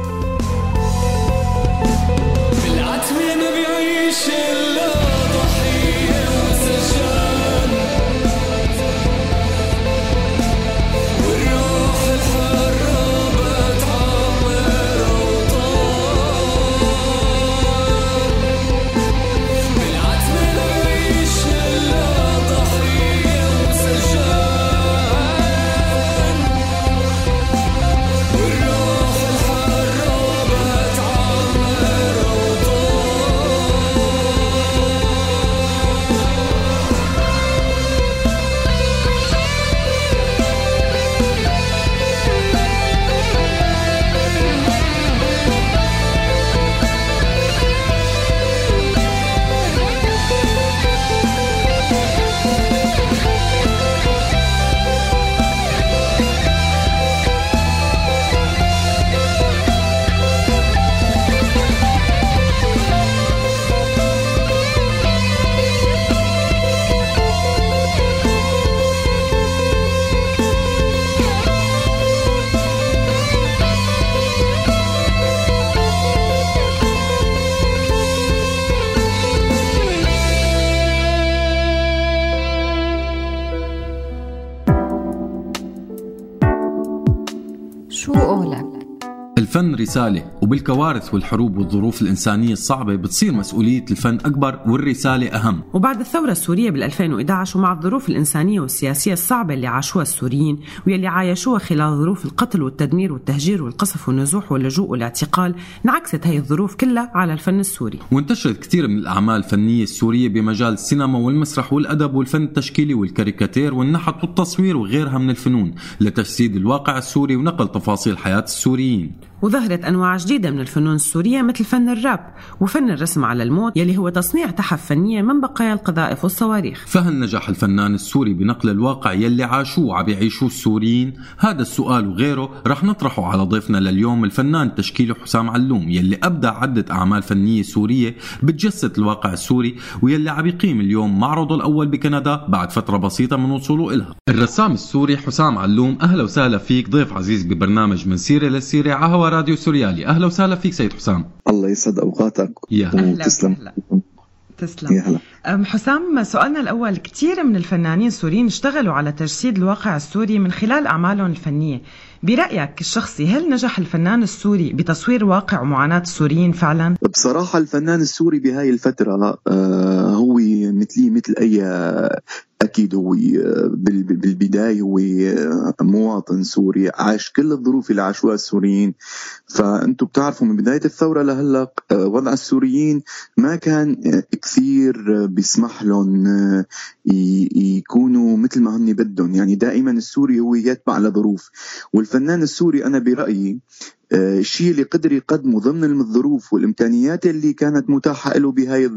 الفن رسالة وبالكوارث والحروب والظروف الإنسانية الصعبة بتصير مسؤولية الفن أكبر والرسالة أهم. وبعد الثورة السورية بال 2011 ومع الظروف الإنسانية والسياسية الصعبة اللي عاشوها السوريين واللي عايشوها خلال ظروف القتل والتدمير والتهجير والقصف والنزوح واللجوء والاعتقال انعكست هي الظروف كلها على الفن السوري. وانتشرت كثير من الأعمال الفنية السورية بمجال السينما والمسرح والأدب والفن التشكيلي والكاريكاتير والنحت والتصوير وغيرها من الفنون لتجسيد الواقع السوري ونقل تفاصيل حياة السوريين. وظهرت أنواع جديدة من الفنون السورية مثل فن الراب وفن الرسم على الموت يلي هو تصنيع تحف فنية من بقايا القذائف والصواريخ. فهل نجح الفنان السوري بنقل الواقع يلي عاشوه وعم يعيشوه السوريين؟ هذا السؤال وغيره رح نطرحه على ضيفنا لليوم الفنان التشكيلي حسام علوم يلي أبدع عدة أعمال فنية سورية بتجسد الواقع السوري ويلي عم يقيم اليوم معرضه الأول بكندا بعد فترة بسيطة من وصوله إلها. الرسام السوري حسام علوم أهلا وسهلا فيك ضيف عزيز ببرنامج من سيرة للسيرة على هوا راديو سوريالي. أهلا وسهلا فيك سيد حسام. الله يسعد أوقاتك. يا وتسلم تسلم. يا هلا. أم حسام سؤالنا الأول كثير من الفنانين السوريين اشتغلوا على تجسيد الواقع السوري من خلال أعمالهم الفنية. برأيك الشخصي هل نجح الفنان السوري بتصوير واقع ومعاناة السوريين فعلا؟ بصراحة الفنان السوري بهاي الفترة آه، هو مثلي مثل أي أكيد هو آه، بال- بال- بالبداية هو آه، مواطن سوري عاش كل الظروف اللي عاشوها السوريين. فأنتم بتعرفوا من بداية الثورة لهلق آه، وضع السوريين ما كان كثير بيسمح لهم يكونوا مثل ما هن بدهم. يعني دائما السوري هو يتبع لظروف. والفنان السوري أنا برأيي آه، الشيء اللي قدر يقدمه ضمن الظروف والإمكانيات اللي كانت متاحة له بهاي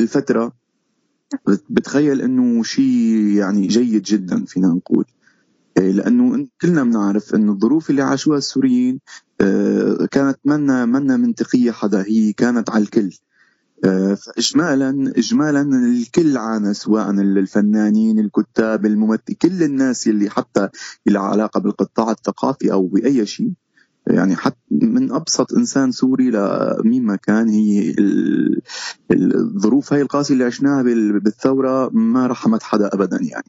الفترة بتخيل إنه شيء يعني جيد جدا فينا نقول. آه، لأنه كلنا بنعرف إنه الظروف اللي عاشوها السوريين آه، كانت منا منا منطقية حدا هي كانت على الكل. آه، فاجمالا اجمالا الكل عانى سواء الفنانين الكتاب الممثل كل الناس اللي حتى اللي علاقة بالقطاع الثقافي أو بأي شيء. يعني حتى من أبسط إنسان سوري لمين ما كان هي الظروف هاي القاسية اللي عشناها بال- بالثورة ما رحمت حدا ابدا يعني.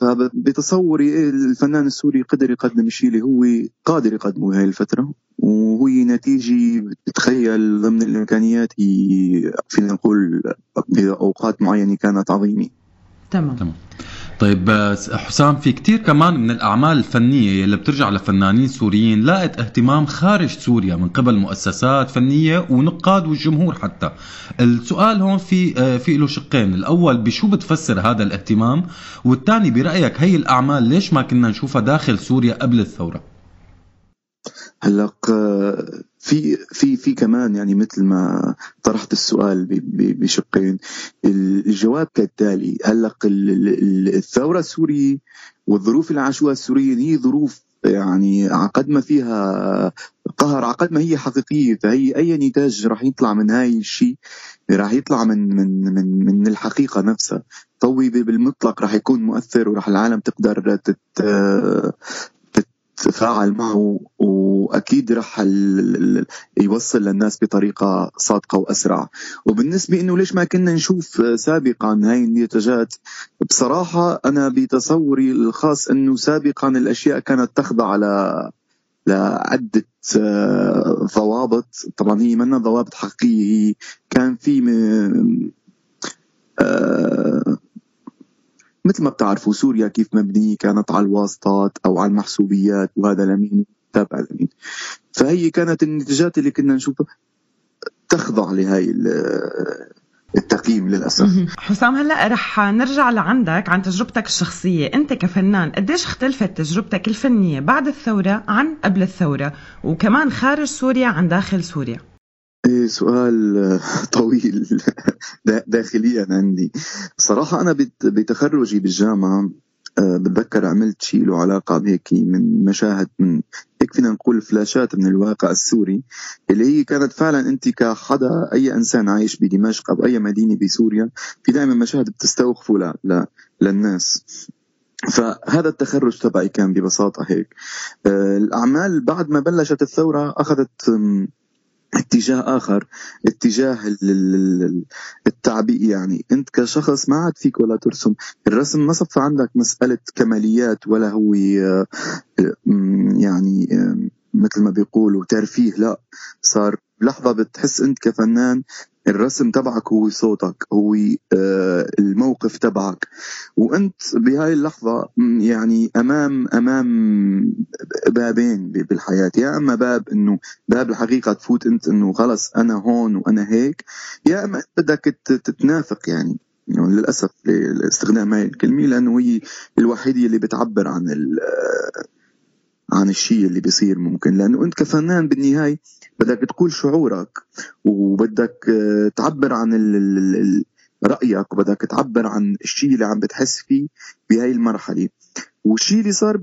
فبتصوري الفنان السوري قدر يقدم الشيء اللي هو قادر يقدمه بهاي الفترة وهو نتيجة بتخيل ضمن الإمكانيات هي فينا نقول بأوقات معينة كانت عظيمة. تمام. تمام. طيب آه، حسام في كتير كمان من الأعمال الفنية اللي بترجع لفنانين سوريين لاقت اهتمام خارج سوريا من قبل مؤسسات فنية ونقاد والجمهور حتى. السؤال هون في آه، في له شقين. الأول بشو بتفسر هذا الاهتمام؟ والثاني برأيك هي الأعمال ليش ما كنا نشوفها داخل سوريا قبل الثورة؟ هلا آه، في في في كمان يعني مثل ما طرحت السؤال بشقين. الجواب كالتالي. ال- الثورة السورية والظروف اللي عاشوها السوريين هي ظروف يعني عقد ما فيها قهر عقد ما هي حقيقية. فهي أي نتاج راح يطلع من هاي الشيء راح يطلع من من من من الحقيقة نفسها. فهو بالمطلق راح يكون مؤثر وراح العالم تقدر تت تتفاعل معه واكيد رح يوصل للناس بطريقة صادقة وأسرع. وبالنسبة إنه ليش ما كنا نشوف سابقا هاي النتاجات بصراحة أنا بتصوري الخاص إنه سابقا الأشياء كانت تخضع ل لعدة آه، ضوابط. طبعا هي منا ضوابط حقيقية. كان في آه، مثل ما بتعرفوا سوريا كيف مبنية كانت على الواسطات أو على المحسوبيات وهذا لمين تابع لمين فهي كانت النتيجات اللي كنا نشوفها تخضع لهي ال- التقييم للأسف. حسام هلا رح نرجع لعندك عن تجربتك الشخصية. أنت كفنان قديش اختلفت تجربتك الفنية بعد الثورة عن قبل الثورة؟ وكمان خارج سوريا عن داخل سوريا. إيه سؤال آه، طويل دا- داخليا عندي. صراحة أنا بت- بتخرجي بالجامعة آه، بتذكر عملت شيء له علاقة بهيك من مشاهد من هيك فينا نقول فلاشات من الواقع السوري اللي هي كانت فعلا أنت كحدا أي إنسان عايش بدمشق أو أي مدينة بسوريا في دائما مشاهد بتستوقفوا ل- ل- للناس. فهذا التخرج تبعي كان ببساطة هيك. آه، الأعمال بعد ما بلشت الثورة أخذت اتجاه آخر اتجاه ال- ال- ال- التعبئه يعني. انت كشخص ما عاد فيك ولا ترسم. الرسم ما صفى عندك مسألة كماليات ولا هو آه، يعني آه، مثل ما بيقولوا ترفيه لا. صار بلحظه بتحس انت كفنان الرسم تبعك هو صوتك هو آه، الموقف تبعك. وأنت بهاي اللحظة يعني أمام أمام بابين بالحياة. يا أما باب إنه باب الحقيقة تفوت أنت إنه خلص أنا هون وأنا هيك يا أما بدك تتنافق يعني. يعني للأسف لاستخدام هاي الكلمة لأنه هي الوحيدة اللي بتعبر عن ال- عن الشيء اللي بيصير ممكن. لأنه أنت كفنان بالنهاية بدك تقول شعورك وبدك آه، تعبر عن ال- رأيك وبدك تعبر عن الشيء اللي عم بتحس فيه بهاي المرحلة. والشيء اللي صار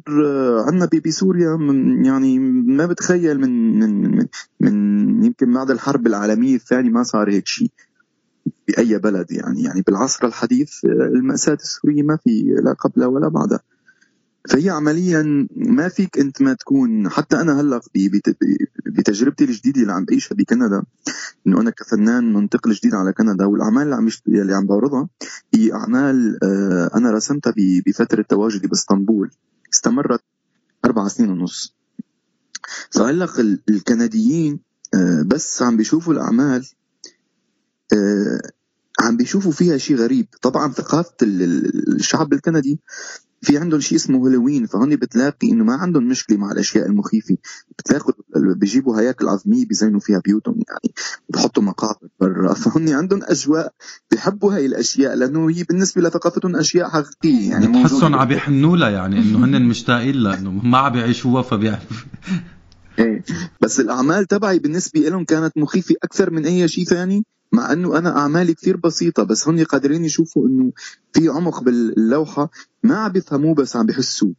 عندنا بسوريا يعني ما بتخيل من من من, من يمكن بعد الحرب العالمية الثانية ما صار هيك شيء بأي بلد يعني. يعني بالعصر الحديث آه، المأساة السورية ما في لا قبلها ولا بعدها. فهي عمليا ما فيك أنت ما تكون حتى أنا هلأ بتجربتي الجديدة اللي عم بعيشها بكندا إنه أنا كفنان منتقل جديد على كندا والأعمال اللي عم اللي عم بعرضها هي أعمال آه، أنا رسمتها بفترة تواجدي بإسطنبول استمرت أربع سنين ونص. فهلأ ال- الكنديين آه، بس عم بيشوفوا الأعمال آه، عم بيشوفوا فيها شيء غريب. طبعا ثقافة ال- ال- الشعب الكندي في عندهم شيء اسمه هالوين فهون بتلاقي إنه ما عندهم مشكلة مع الأشياء المخيفة. بتلاقوا بيجيبوا هياكل عظميه بيزينوا فيها بيوتهم يعني بحطوا مقابر برا. فهن عندهم أجواء بيحبوا هاي الأشياء لأنه هي بالنسبة لثقافتهم أشياء حقيقية يعني. بتحسهم. عم يحنوا لها يعني إنه هن مشتاقين لها إنه ما عم يعيشوها فبيعرف إيه. بس الأعمال تبعي بالنسبة لهم كانت مخيفة أكثر من أي شيء ثاني مع إنه أنا أعمالي كثير بسيطة بس هن قادرين يشوفوا إنه في عمق باللوحة ما عم بيفهموه بس عم بيحسوه.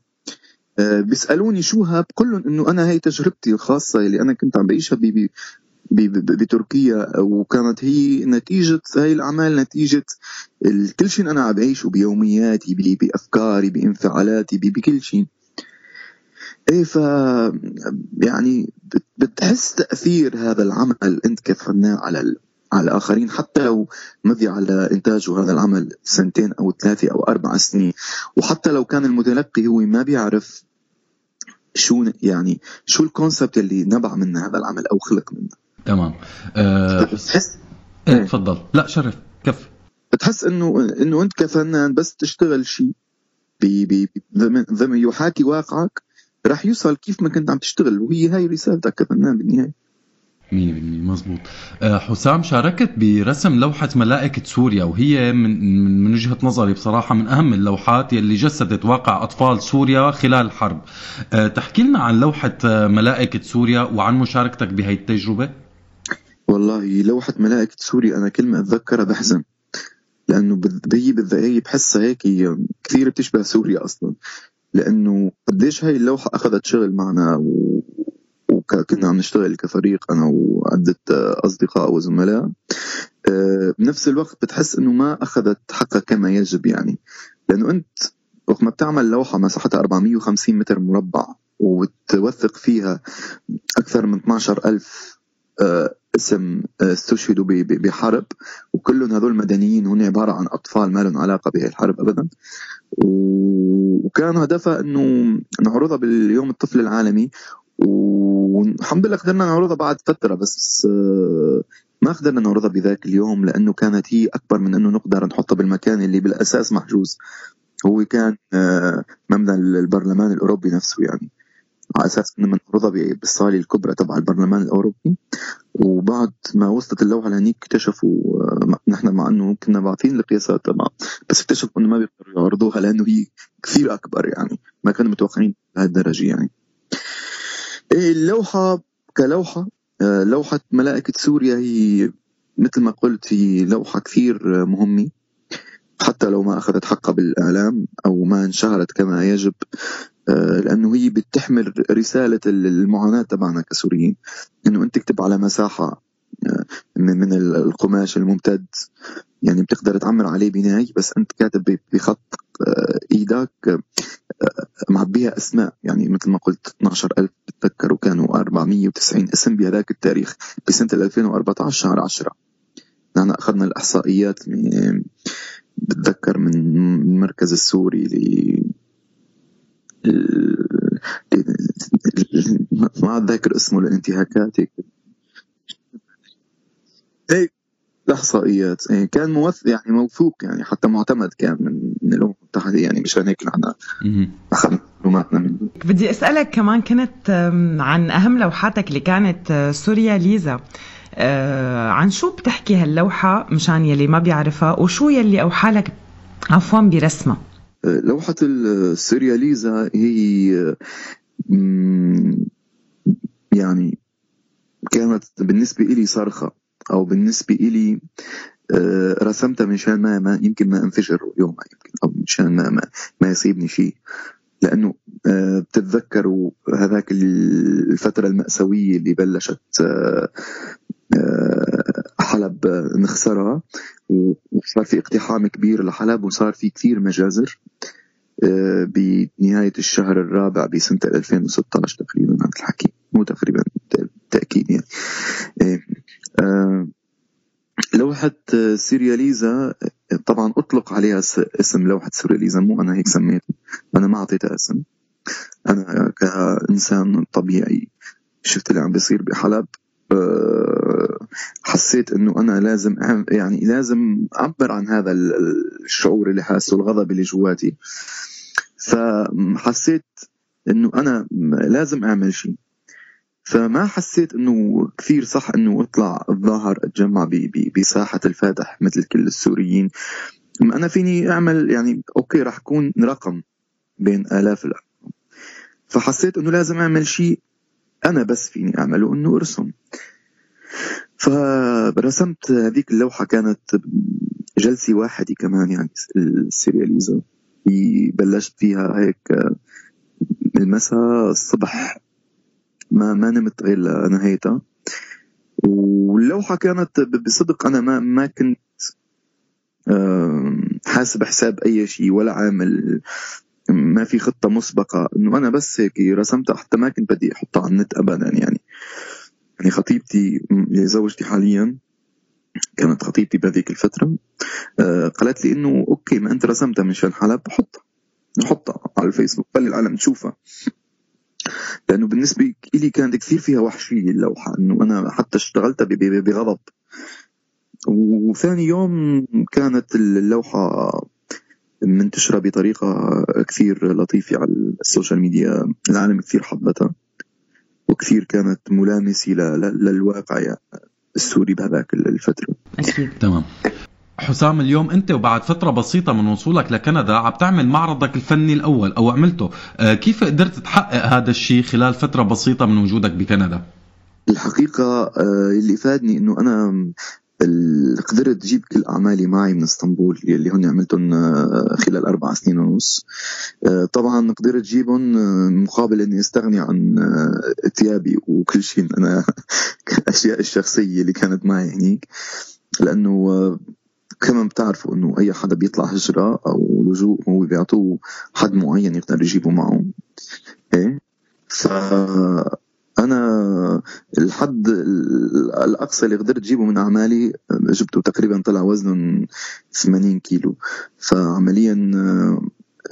أه بيسألوني شو ها بقول لهم إنه أنا هي تجربتي الخاصة اللي أنا كنت عم بعيشها ب- بتركيا وكانت هي نتيجة هاي الأعمال نتيجة كل شيء أنا عم بعيشه بيومياتي بأفكاري بإنفعالاتي بكل شيء. إيه ف يعني بت- بتحس تاثير هذا العمل انت كفنان على ال... على الاخرين حتى لو مضي على انتاجه هذا العمل سنتين أو ثلاثة أو أربع سنين وحتى لو كان المتلقي هو ما بيعرف شو يعني شو ال concept اللي نبع من هذا العمل أو خلق منه تمام أه بتحس إيه تفضل لا شرف كفي بتحس انه انه انت كفنان بس تشتغل شيء بي بي ضمن ضمن يحاكي واقعك رح يوصل كيف ما كنت عم تشتغل وهي هاي رسالتك كفنان بالنهاية. 100% مزبوط آه، حسام شاركت برسم لوحة ملائكة سوريا وهي من من وجهة نظري بصراحة من أهم اللوحات يلي جسدت واقع أطفال سوريا خلال الحرب. آه، تحكي لنا عن لوحة آه، ملائكة سوريا وعن مشاركتك بهي التجربة؟ والله لوحة ملائكة سوريا أنا كل ما أتذكرها بحزن لأنه هي بحسها هيك هي كثير بتشبه سوريا أصلا. لأنه قديش هاي اللوحة أخذت شغل معنا و... وكنا عم نشتغل كفريق أنا وعدة أصدقاء وزملاء. آه، بنفس الوقت بتحس إنه ما أخذت حقها كما يجب يعني. لأنه أنت وقت ما بتعمل لوحة مساحتها 450 متر مربع وتوثق فيها أكثر من 12 ألف آه، اسم آه، استشهدوا بحرب وكلهم هذول مدنيين هن عبارة عن أطفال ما لهم علاقة بهي الحرب أبدا. و- وكان هدفها أنه نعرضها باليوم الطفل العالمي. والحمد لله قدرنا نعرضها بعد فترة بس آه، ما قدرنا نعرضها بذاك اليوم لأنه كانت هي أكبر من أنه نقدر نحطها بالمكان اللي بالأساس محجوز. هو كان آه، مبنى البرلمان الأوروبي نفسه يعني. على أساس انه بنعرضها ب- بالصالة الكبرى تبع البرلمان الأوروبي. وبعد ما وصلت اللوحة لهنيك اكتشفوا آه، نحن مع إنه كنا باعثين القياسات تبعها. بس اكتشفوا إنه ما بيقدروا يعرضوها لأنه هي كثير أكبر يعني. ما كانوا متوقعين لهالدرجه يعني. إيه اللوحة كلوحة آه، لوحة ملائكة سوريا هي مثل ما قلت هي لوحة كثير آه، مهمة. حتى لو ما أخذت حقها بالإعلام أو ما انشهرت كما يجب آه، لأنه هي بتحمل رسالة المعاناة تبعنا كسوريين إنه أنت تكتب على مساحة آه، من القماش الممتد يعني بتقدر تعمر عليه بناي بس أنت كاتب بخط آه، إيدك معبيها أسماء يعني مثل ما قلت 12000 بتذكر وكانوا 490 اسم بهذاك التاريخ بسنة 2014 شهر 10 نحن أخذنا الإحصائيات بتذكر من المركز السوري ل ما أتذكر اسمه الانتهاكات هيك هيك الإحصائيات. إيه، كان موث يعني موثوق يعني حتى معتمد كان من من الامم المتحده يعني مشان هيك نحن أخذنا معلوماتنا منه. بدي أسألك كمان كنت عن أهم لوحاتك اللي كانت آه، سوريا ليزا. آه، عن شو بتحكي هاللوحة مشان يلي ما بيعرفها؟ وشو يلي اوحى لك عفوا برسمها لوحة السورياليزا هي مم، يعني كانت بالنسبة إلي صرخة أو بالنسبة إلي آه، رسمتها مشان ما, ما يمكن ما انفجر يومها يمكن أو مشان ما, ما, ما يصيبني شيء لأنه آه، بتتذكروا هذاك الفترة المأساوية اللي بلشت آه، آه، حلب آه، نخسرها وصار في اقتحام كبير لحلب وصار في كثير مجازر آه، بنهاية الشهر الرابع بسنة 2016 تقريبا هذا الحكي. مو تقريبا بالتأكيد يعني. إيه. آه، لوحة آه، سيرياليزا آه، طبعا أطلق عليها اسم لوحة سيرياليزا مو أنا هيك سميتها أنا ما أعطيتها اسم. أنا كإنسان طبيعي شفت اللي عم بيصير بحلب. آه، حسيت إنه أنا لازم يعني لازم أعبر عن هذا ال- الشعور اللي حاسه الغضب اللي جواتي. فحسيت إنه أنا لازم أعمل شيء. فما حسيت إنه كثير صح إنه أطلع الظاهر أتجمع بساحة الفاتح مثل كل السوريين. أنا فيني أعمل يعني أوكي راح اكون رقم بين آلاف الأرقام. فحسيت إنه لازم أعمل شيء أنا بس فيني أعمله إنه أرسم. فرسمت هذيك اللوحة كانت جلسة واحدة كمان يعني السيرياليزم بلشت فيها هيك المساء الصبح. ما ما نمت غير لنهايتها. واللوحة كانت بصدق أنا ما ما كنت حاسب حساب أي شيء ولا عامل ما في خطة مسبقة. إنه أنا بس هيك رسمتها حتى ما كنت بدي أحطها على النت أبدا يعني. يعني خطيبتي اللي زوجتي حاليا كانت خطيبتي بهذيك الفترة آه، قالت لي إنه أوكي ما أنت رسمتها من شان حلب حطها حطها على الفيسبوك خلي العالم تشوفها. لأنه بالنسبة لي كانت كثير فيها وحشية اللوحة إنه أنا حتى اشتغلتها بغضب. وثاني يوم كانت اللوحة منتشرة بطريقة كثير لطيفة على ال social media. العالم كثير حبتها وكثير كانت ملامسة للواقع يعني السوري بهذاك الفترة. أكيد. تمام. حسام اليوم أنت وبعد فترة بسيطة من وصولك لكندا عم تعمل معرضك الفني الأول أو عملته. آه، كيف قدرت تحقق هذا الشيء خلال فترة بسيطة من وجودك بكندا؟ الحقيقة آه، اللي فادني إنه أنا قدرت أجيب كل اعمالي معي من إسطنبول اللي هن عملتهم آه، خلال أربع سنين ونص. آه، طبعا قدرت اجيبهم آه، مقابل إني أستغني عن ثيابي وكل شيء أنا الاشياء الشخصية اللي كانت معي هنيك. لأنه كما بتعرفوا إنه أي حدا بيطلع هجرة أو لجوء هو بيعطوه حد معين يقدر يجيبه معه. إيه؟ ف أنا الحد ال- الأقصى اللي قدرت أجيبه من أعمالي جبته تقريبا طلع وزنه 80 كيلو. فعمليا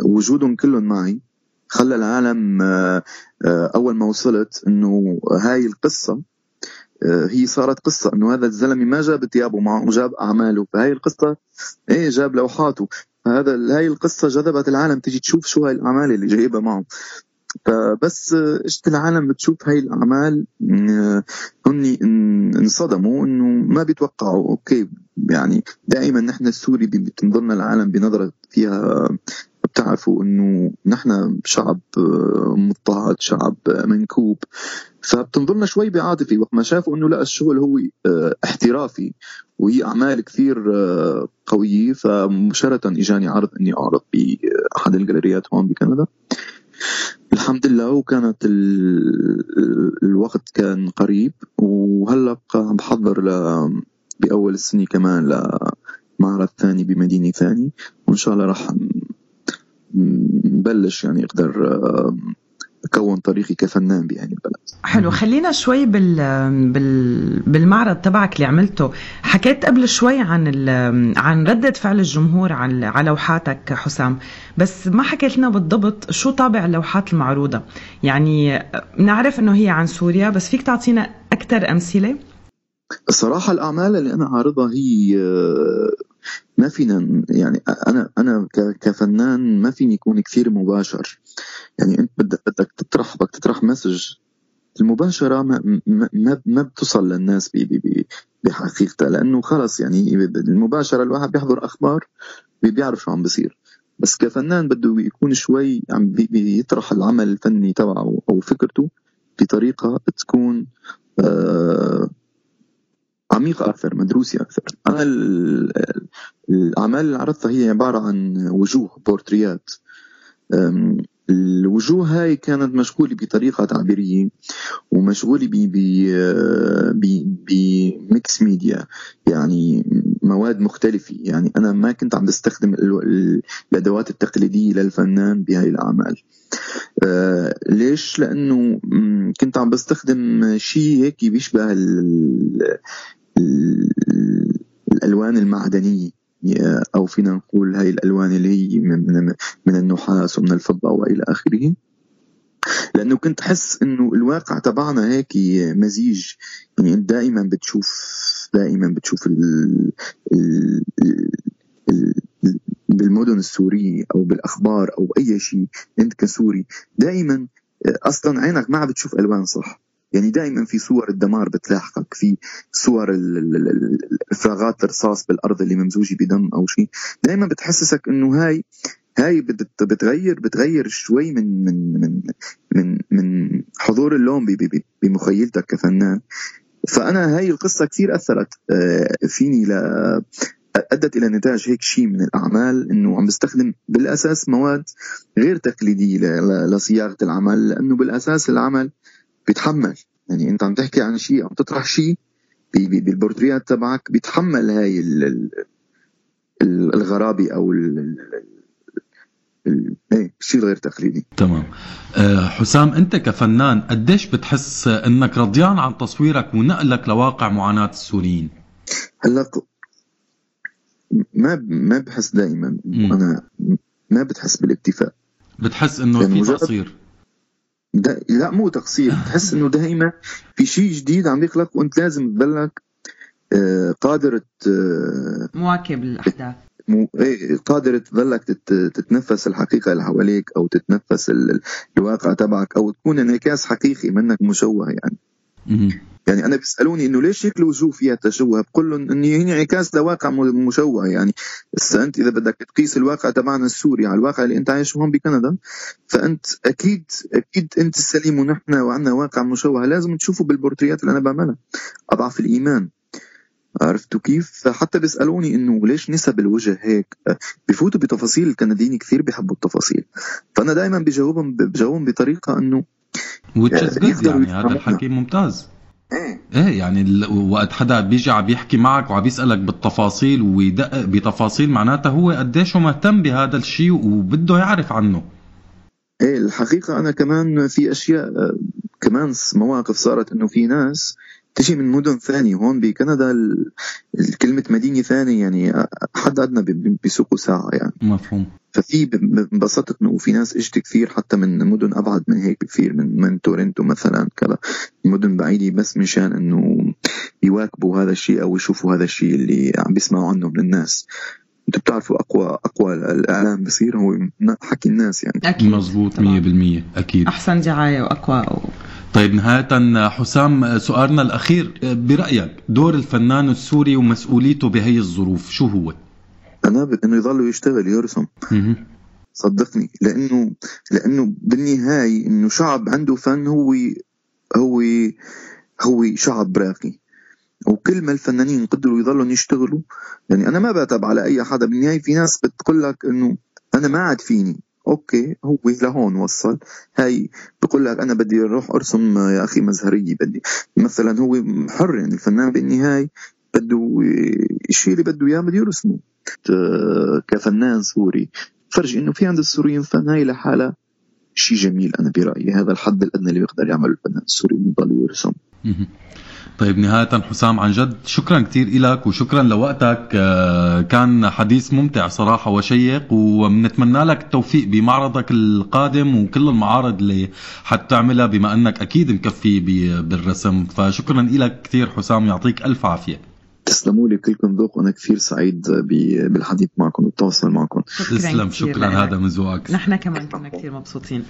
وجودهم كلهم معي. خلى العالم أول ما وصلت إنه هاي القصة هي صارت قصة إنه هذا الزلمة ما جاب ثيابه معه جاب أعماله. فهي القصة إيه جاب لوحاته. فهذا هاي القصة جذبت العالم. تيجي تشوف شو هاي الأعمال اللي جايبها معه. فبس اجت العالم بتشوف هاي الأعمال هن إن- انصدموا إنه ما بيتوقعوا. أوكي يعني دائما نحن السوري بتنظرنا العالم بنظرة فيها بتعرفوا إنه نحن شعب مضطهد شعب منكوب. فبتنظرنا شوي بعاطفي وقت ما شافوا إنه لا الشغل هو آه، احترافي وهي أعمال كثير آه، قوية. فمباشرة إجاني عرض إني أعرض بأحد الجاليريات هون بكندا. الحمد لله وكانت ال- الوقت كان قريب وهلا بحضر ل بأول السنة كمان لمعرض ثاني بمدينة ثانية؟ وإن شاء الله راح نبلش يعني أقدر اكون طريقي كفنان بهذه البلد حلو خلينا شوي بال... بال... بالمعرض تبعك اللي عملته. حكيت قبل شوي عن ال... عن ردة فعل الجمهور على على لوحاتك حسام. بس ما حكيت لنا بالضبط شو طابع اللوحات المعروضة. يعني نعرف إنه هي عن سوريا بس فيك تعطينا أكثر أمثلة؟ الصراحة الأعمال اللي أنا عارضها هي ما فينا يعني أنا ك- كفنان ما فيني يكون كثير مباشر. يعني أنت بدك بدك تطرح بدك تطرح مسج. المباشرة ما ما ما, بتصل للناس بحقيقتها لأنه خلص يعني المباشرة الواحد بيحضر أخبار بي- بيعرف شو عم بصير. بس كفنان بده يكون شوي عم بي- بيطرح العمل الفني تبعه أو فكرته بطريقة تكون آه عميقة أكثر مدروسة أكثر. أنا ال- ال- الأعمال اللي عرضتها هي عبارة عن وجوه بورتريات. الوجوه هاي كانت مشغولة بطريقة تعبيرية ومشغولة ب mixed media يعني مواد مختلفة. يعني أنا ما كنت عم بستخدم ال- ال- الأدوات التقليدية للفنان بهاي الأعمال. آه ليش؟ لأنه كنت عم بستخدم شيء هيك بيشبه الألوان المعدنية أو فينا نقول هاي الألوان اللي هي من من- النحاس ومن الفضة وإلى آخره. لأنه كنت أحس إنه الواقع تبعنا هيك مزيج. يعني دائما بتشوف دائما بتشوف ال ال ال ال بالمدن السورية أو بالأخبار أو أي شيء أنت كسوري دائما أصلا عينك ما عم بتشوف ألوان صح. يعني دائما في صور الدمار بتلاحقك في صور ال- ال- ال- الفراغات الرصاص بالأرض اللي ممزوجة بدم أو شيء. دائما بتحسسك إنه هاي هاي بت- بتغير بتغير شوي من من من من من حضور اللون بمخيلتك كفنان. فأنا هاي القصة كثير أثرت آه، فيني ل أدت إلى نتاج هيك شيء من الأعمال إنه عم بستخدم بالأساس مواد غير تقليدية لصياغة العمل لأنه بالأساس العمل بيتحمل. يعني انت عم تحكي عن شيء عم تطرح شيء بالبورتريات تبعك بيتحمل هاي ال- ال- ال- الغرابة أو إيه الشيء الغير تقليدي. تمام. آه، حسام أنت كفنان قديش بتحس إنك رضيان عن تصويرك ونقلك لواقع معاناة السوريين؟ هلأ ما ما بحس دائما. أنا ما بتحس بالاكتفاء بتحس إنه يعني في تقصير دا لا مو تقصير. بتحس إنه دائما في شيء جديد عم يخلق وأنت لازم تضلك آه، قادر ت- مواكب الأحداث. مو إيه قادر تظلك تت- تتنفس الحقيقة اللي حواليك أو تتنفس ال- ال- الواقع تبعك أو تكون انعكاس حقيقي منك مشوه يعني. يعني أنا بيسألوني إنه ليش هيك الوجوه فيها تشوه؟ بقول لهم انه هي انعكاس لواقع مشوه يعني. هسه أنت إذا بدك تقيس الواقع تبعنا السوري على الواقع اللي أنت عايش هون بكندا فأنت أكيد أكيد أنت السليم ونحن وعندنا واقع مشوه. لازم تشوفه بالبورتريات اللي أنا بعملها. أضعف الإيمان. عرفتوا كيف؟ فحتى بيسألوني إنه ليش نسب الوجه هيك؟ بفوتوا بتفاصيل الكنديين كثير بيحبوا التفاصيل. فأنا دائما بجاوبهم بجاوبهم بطريقة إنه which is good يقدروا يعني هذا. الحكي ممتاز. إيه. إيه يعني وقت حدا بيجي عم بيحكي معك وعم بيسالك بالتفاصيل ويدقق بتفاصيل معناتها هو قديش مهتم بهذا الشيء وبده يعرف عنه. إيه الحقيقة أنا كمان في أشياء آه، كمان مواقف صارت إنه في ناس تجي من مدن ثانية هون بكندا كلمة مدينة ثانية يعني حد أدنى ب- ب- بيسوقوا ساعة يعني. مفهوم. ففي انبسطت إنه في ناس إجت كثير حتى من مدن أبعد من هيك بكثير من من تورنتو مثلا كذا. مدن بعيدة بس مشان إنه يواكبوا هذا الشيء أو يشوفوا هذا الشيء اللي عم بيسمعوا عنه من الناس. أنتوا بتعرفوا اقوى أقوى الإعلام بصير هو حكي الناس يعني. أكيد. مزبوط 100% أكيد. أحسن دعاية وأقوى طيب نهاية حسام سؤالنا الأخير. برأيك دور الفنان السوري ومسؤوليته بهي الظروف شو هو؟ أنا بدي أنه يضل يشتغل يرسم صدقني. لأنه لأنه بالنهاية إنه شعب عنده فن هو هو هو شعب راقي. وكل ما الفنانين قدروا يضلوا يشتغلوا يعني أنا ما بعتب على اي حدا بالنهاية في ناس بتقول لك إنه أنا ما عاد فيني. okay هو لهون وصل. هاي بقول لك أنا بدي أروح أرسم يا أخي مزهرية بدي. مثلا هو حر يعني الفنان بالنهاية بده الشيء اللي بده إياه بده يرسمه. ت- كفنان سوري. فرج إنه في عند السوريين فن هاي لحالها شيء جميل أنا برأيي. هذا الحد الأدنى اللي بيقدر يعمله الفنان السوري إنه يضل يرسم. طيب نهاية حسام عن جد شكرا كثير لك وشكرا لوقتك. آه، كان حديث ممتع صراحة وشيق وبنتمنى لك التوفيق بمعرضك القادم وكل المعارض اللي حتعملها بما أنك أكيد مكفي ب- بالرسم. فشكرا لك كثير حسام يعطيك ألف عافية. تسلموا لي كلكم ذوق وأنا كثير سعيد ب- بالحديث معكم والتواصل معكم. تسلم شكرا لك. هذا من ذوقك. نحن كمان كنا كثير مبسوطين.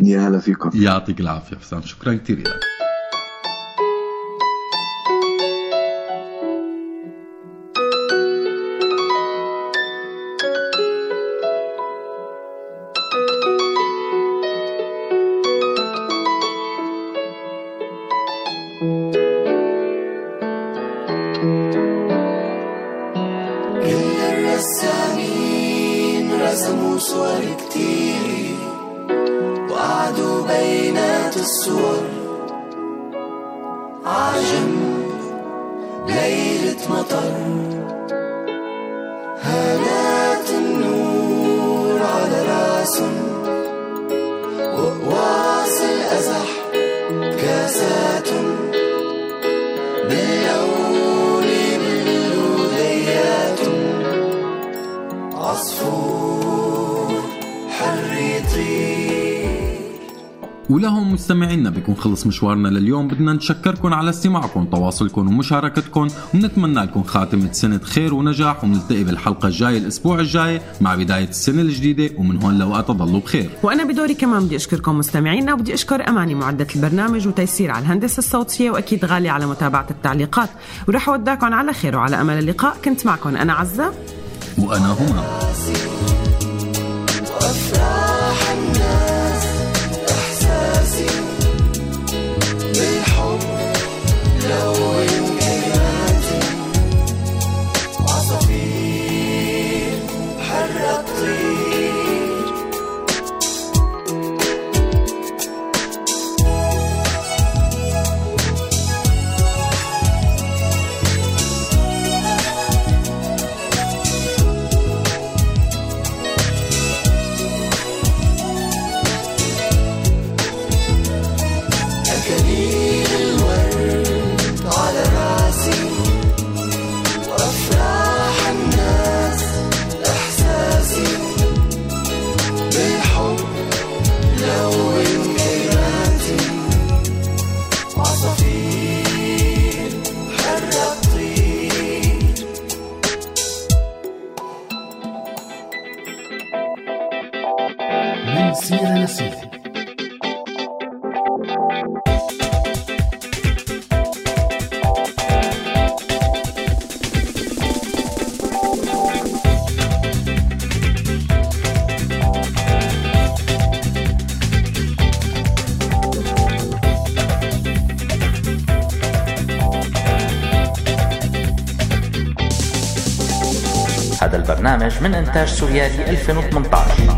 يا هلا فيكم. يعطيك العافية حسام شكرا كثير لك خلص مشوارنا لليوم. بدنا نشكركم على استماعكم تواصلكم ومشاركتكم. ونتمنى لكم خاتمة سنة خير ونجاح ونلتقي بالحلقة الجاية الأسبوع الجاي مع بداية السنة الجديدة. ومن هون لوقت ضلوا بخير. وأنا بدوري كمان بدي أشكركم مستمعينا وبدي أشكر أماني معدة البرنامج وتيسير على الهندسة الصوتية وأكيد غالي على متابعة التعليقات. وراح أودعكم على خير وعلى امل اللقاء. كنت معكم أنا عزة. وأنا هما. وأفراح 13 سوريالي 2018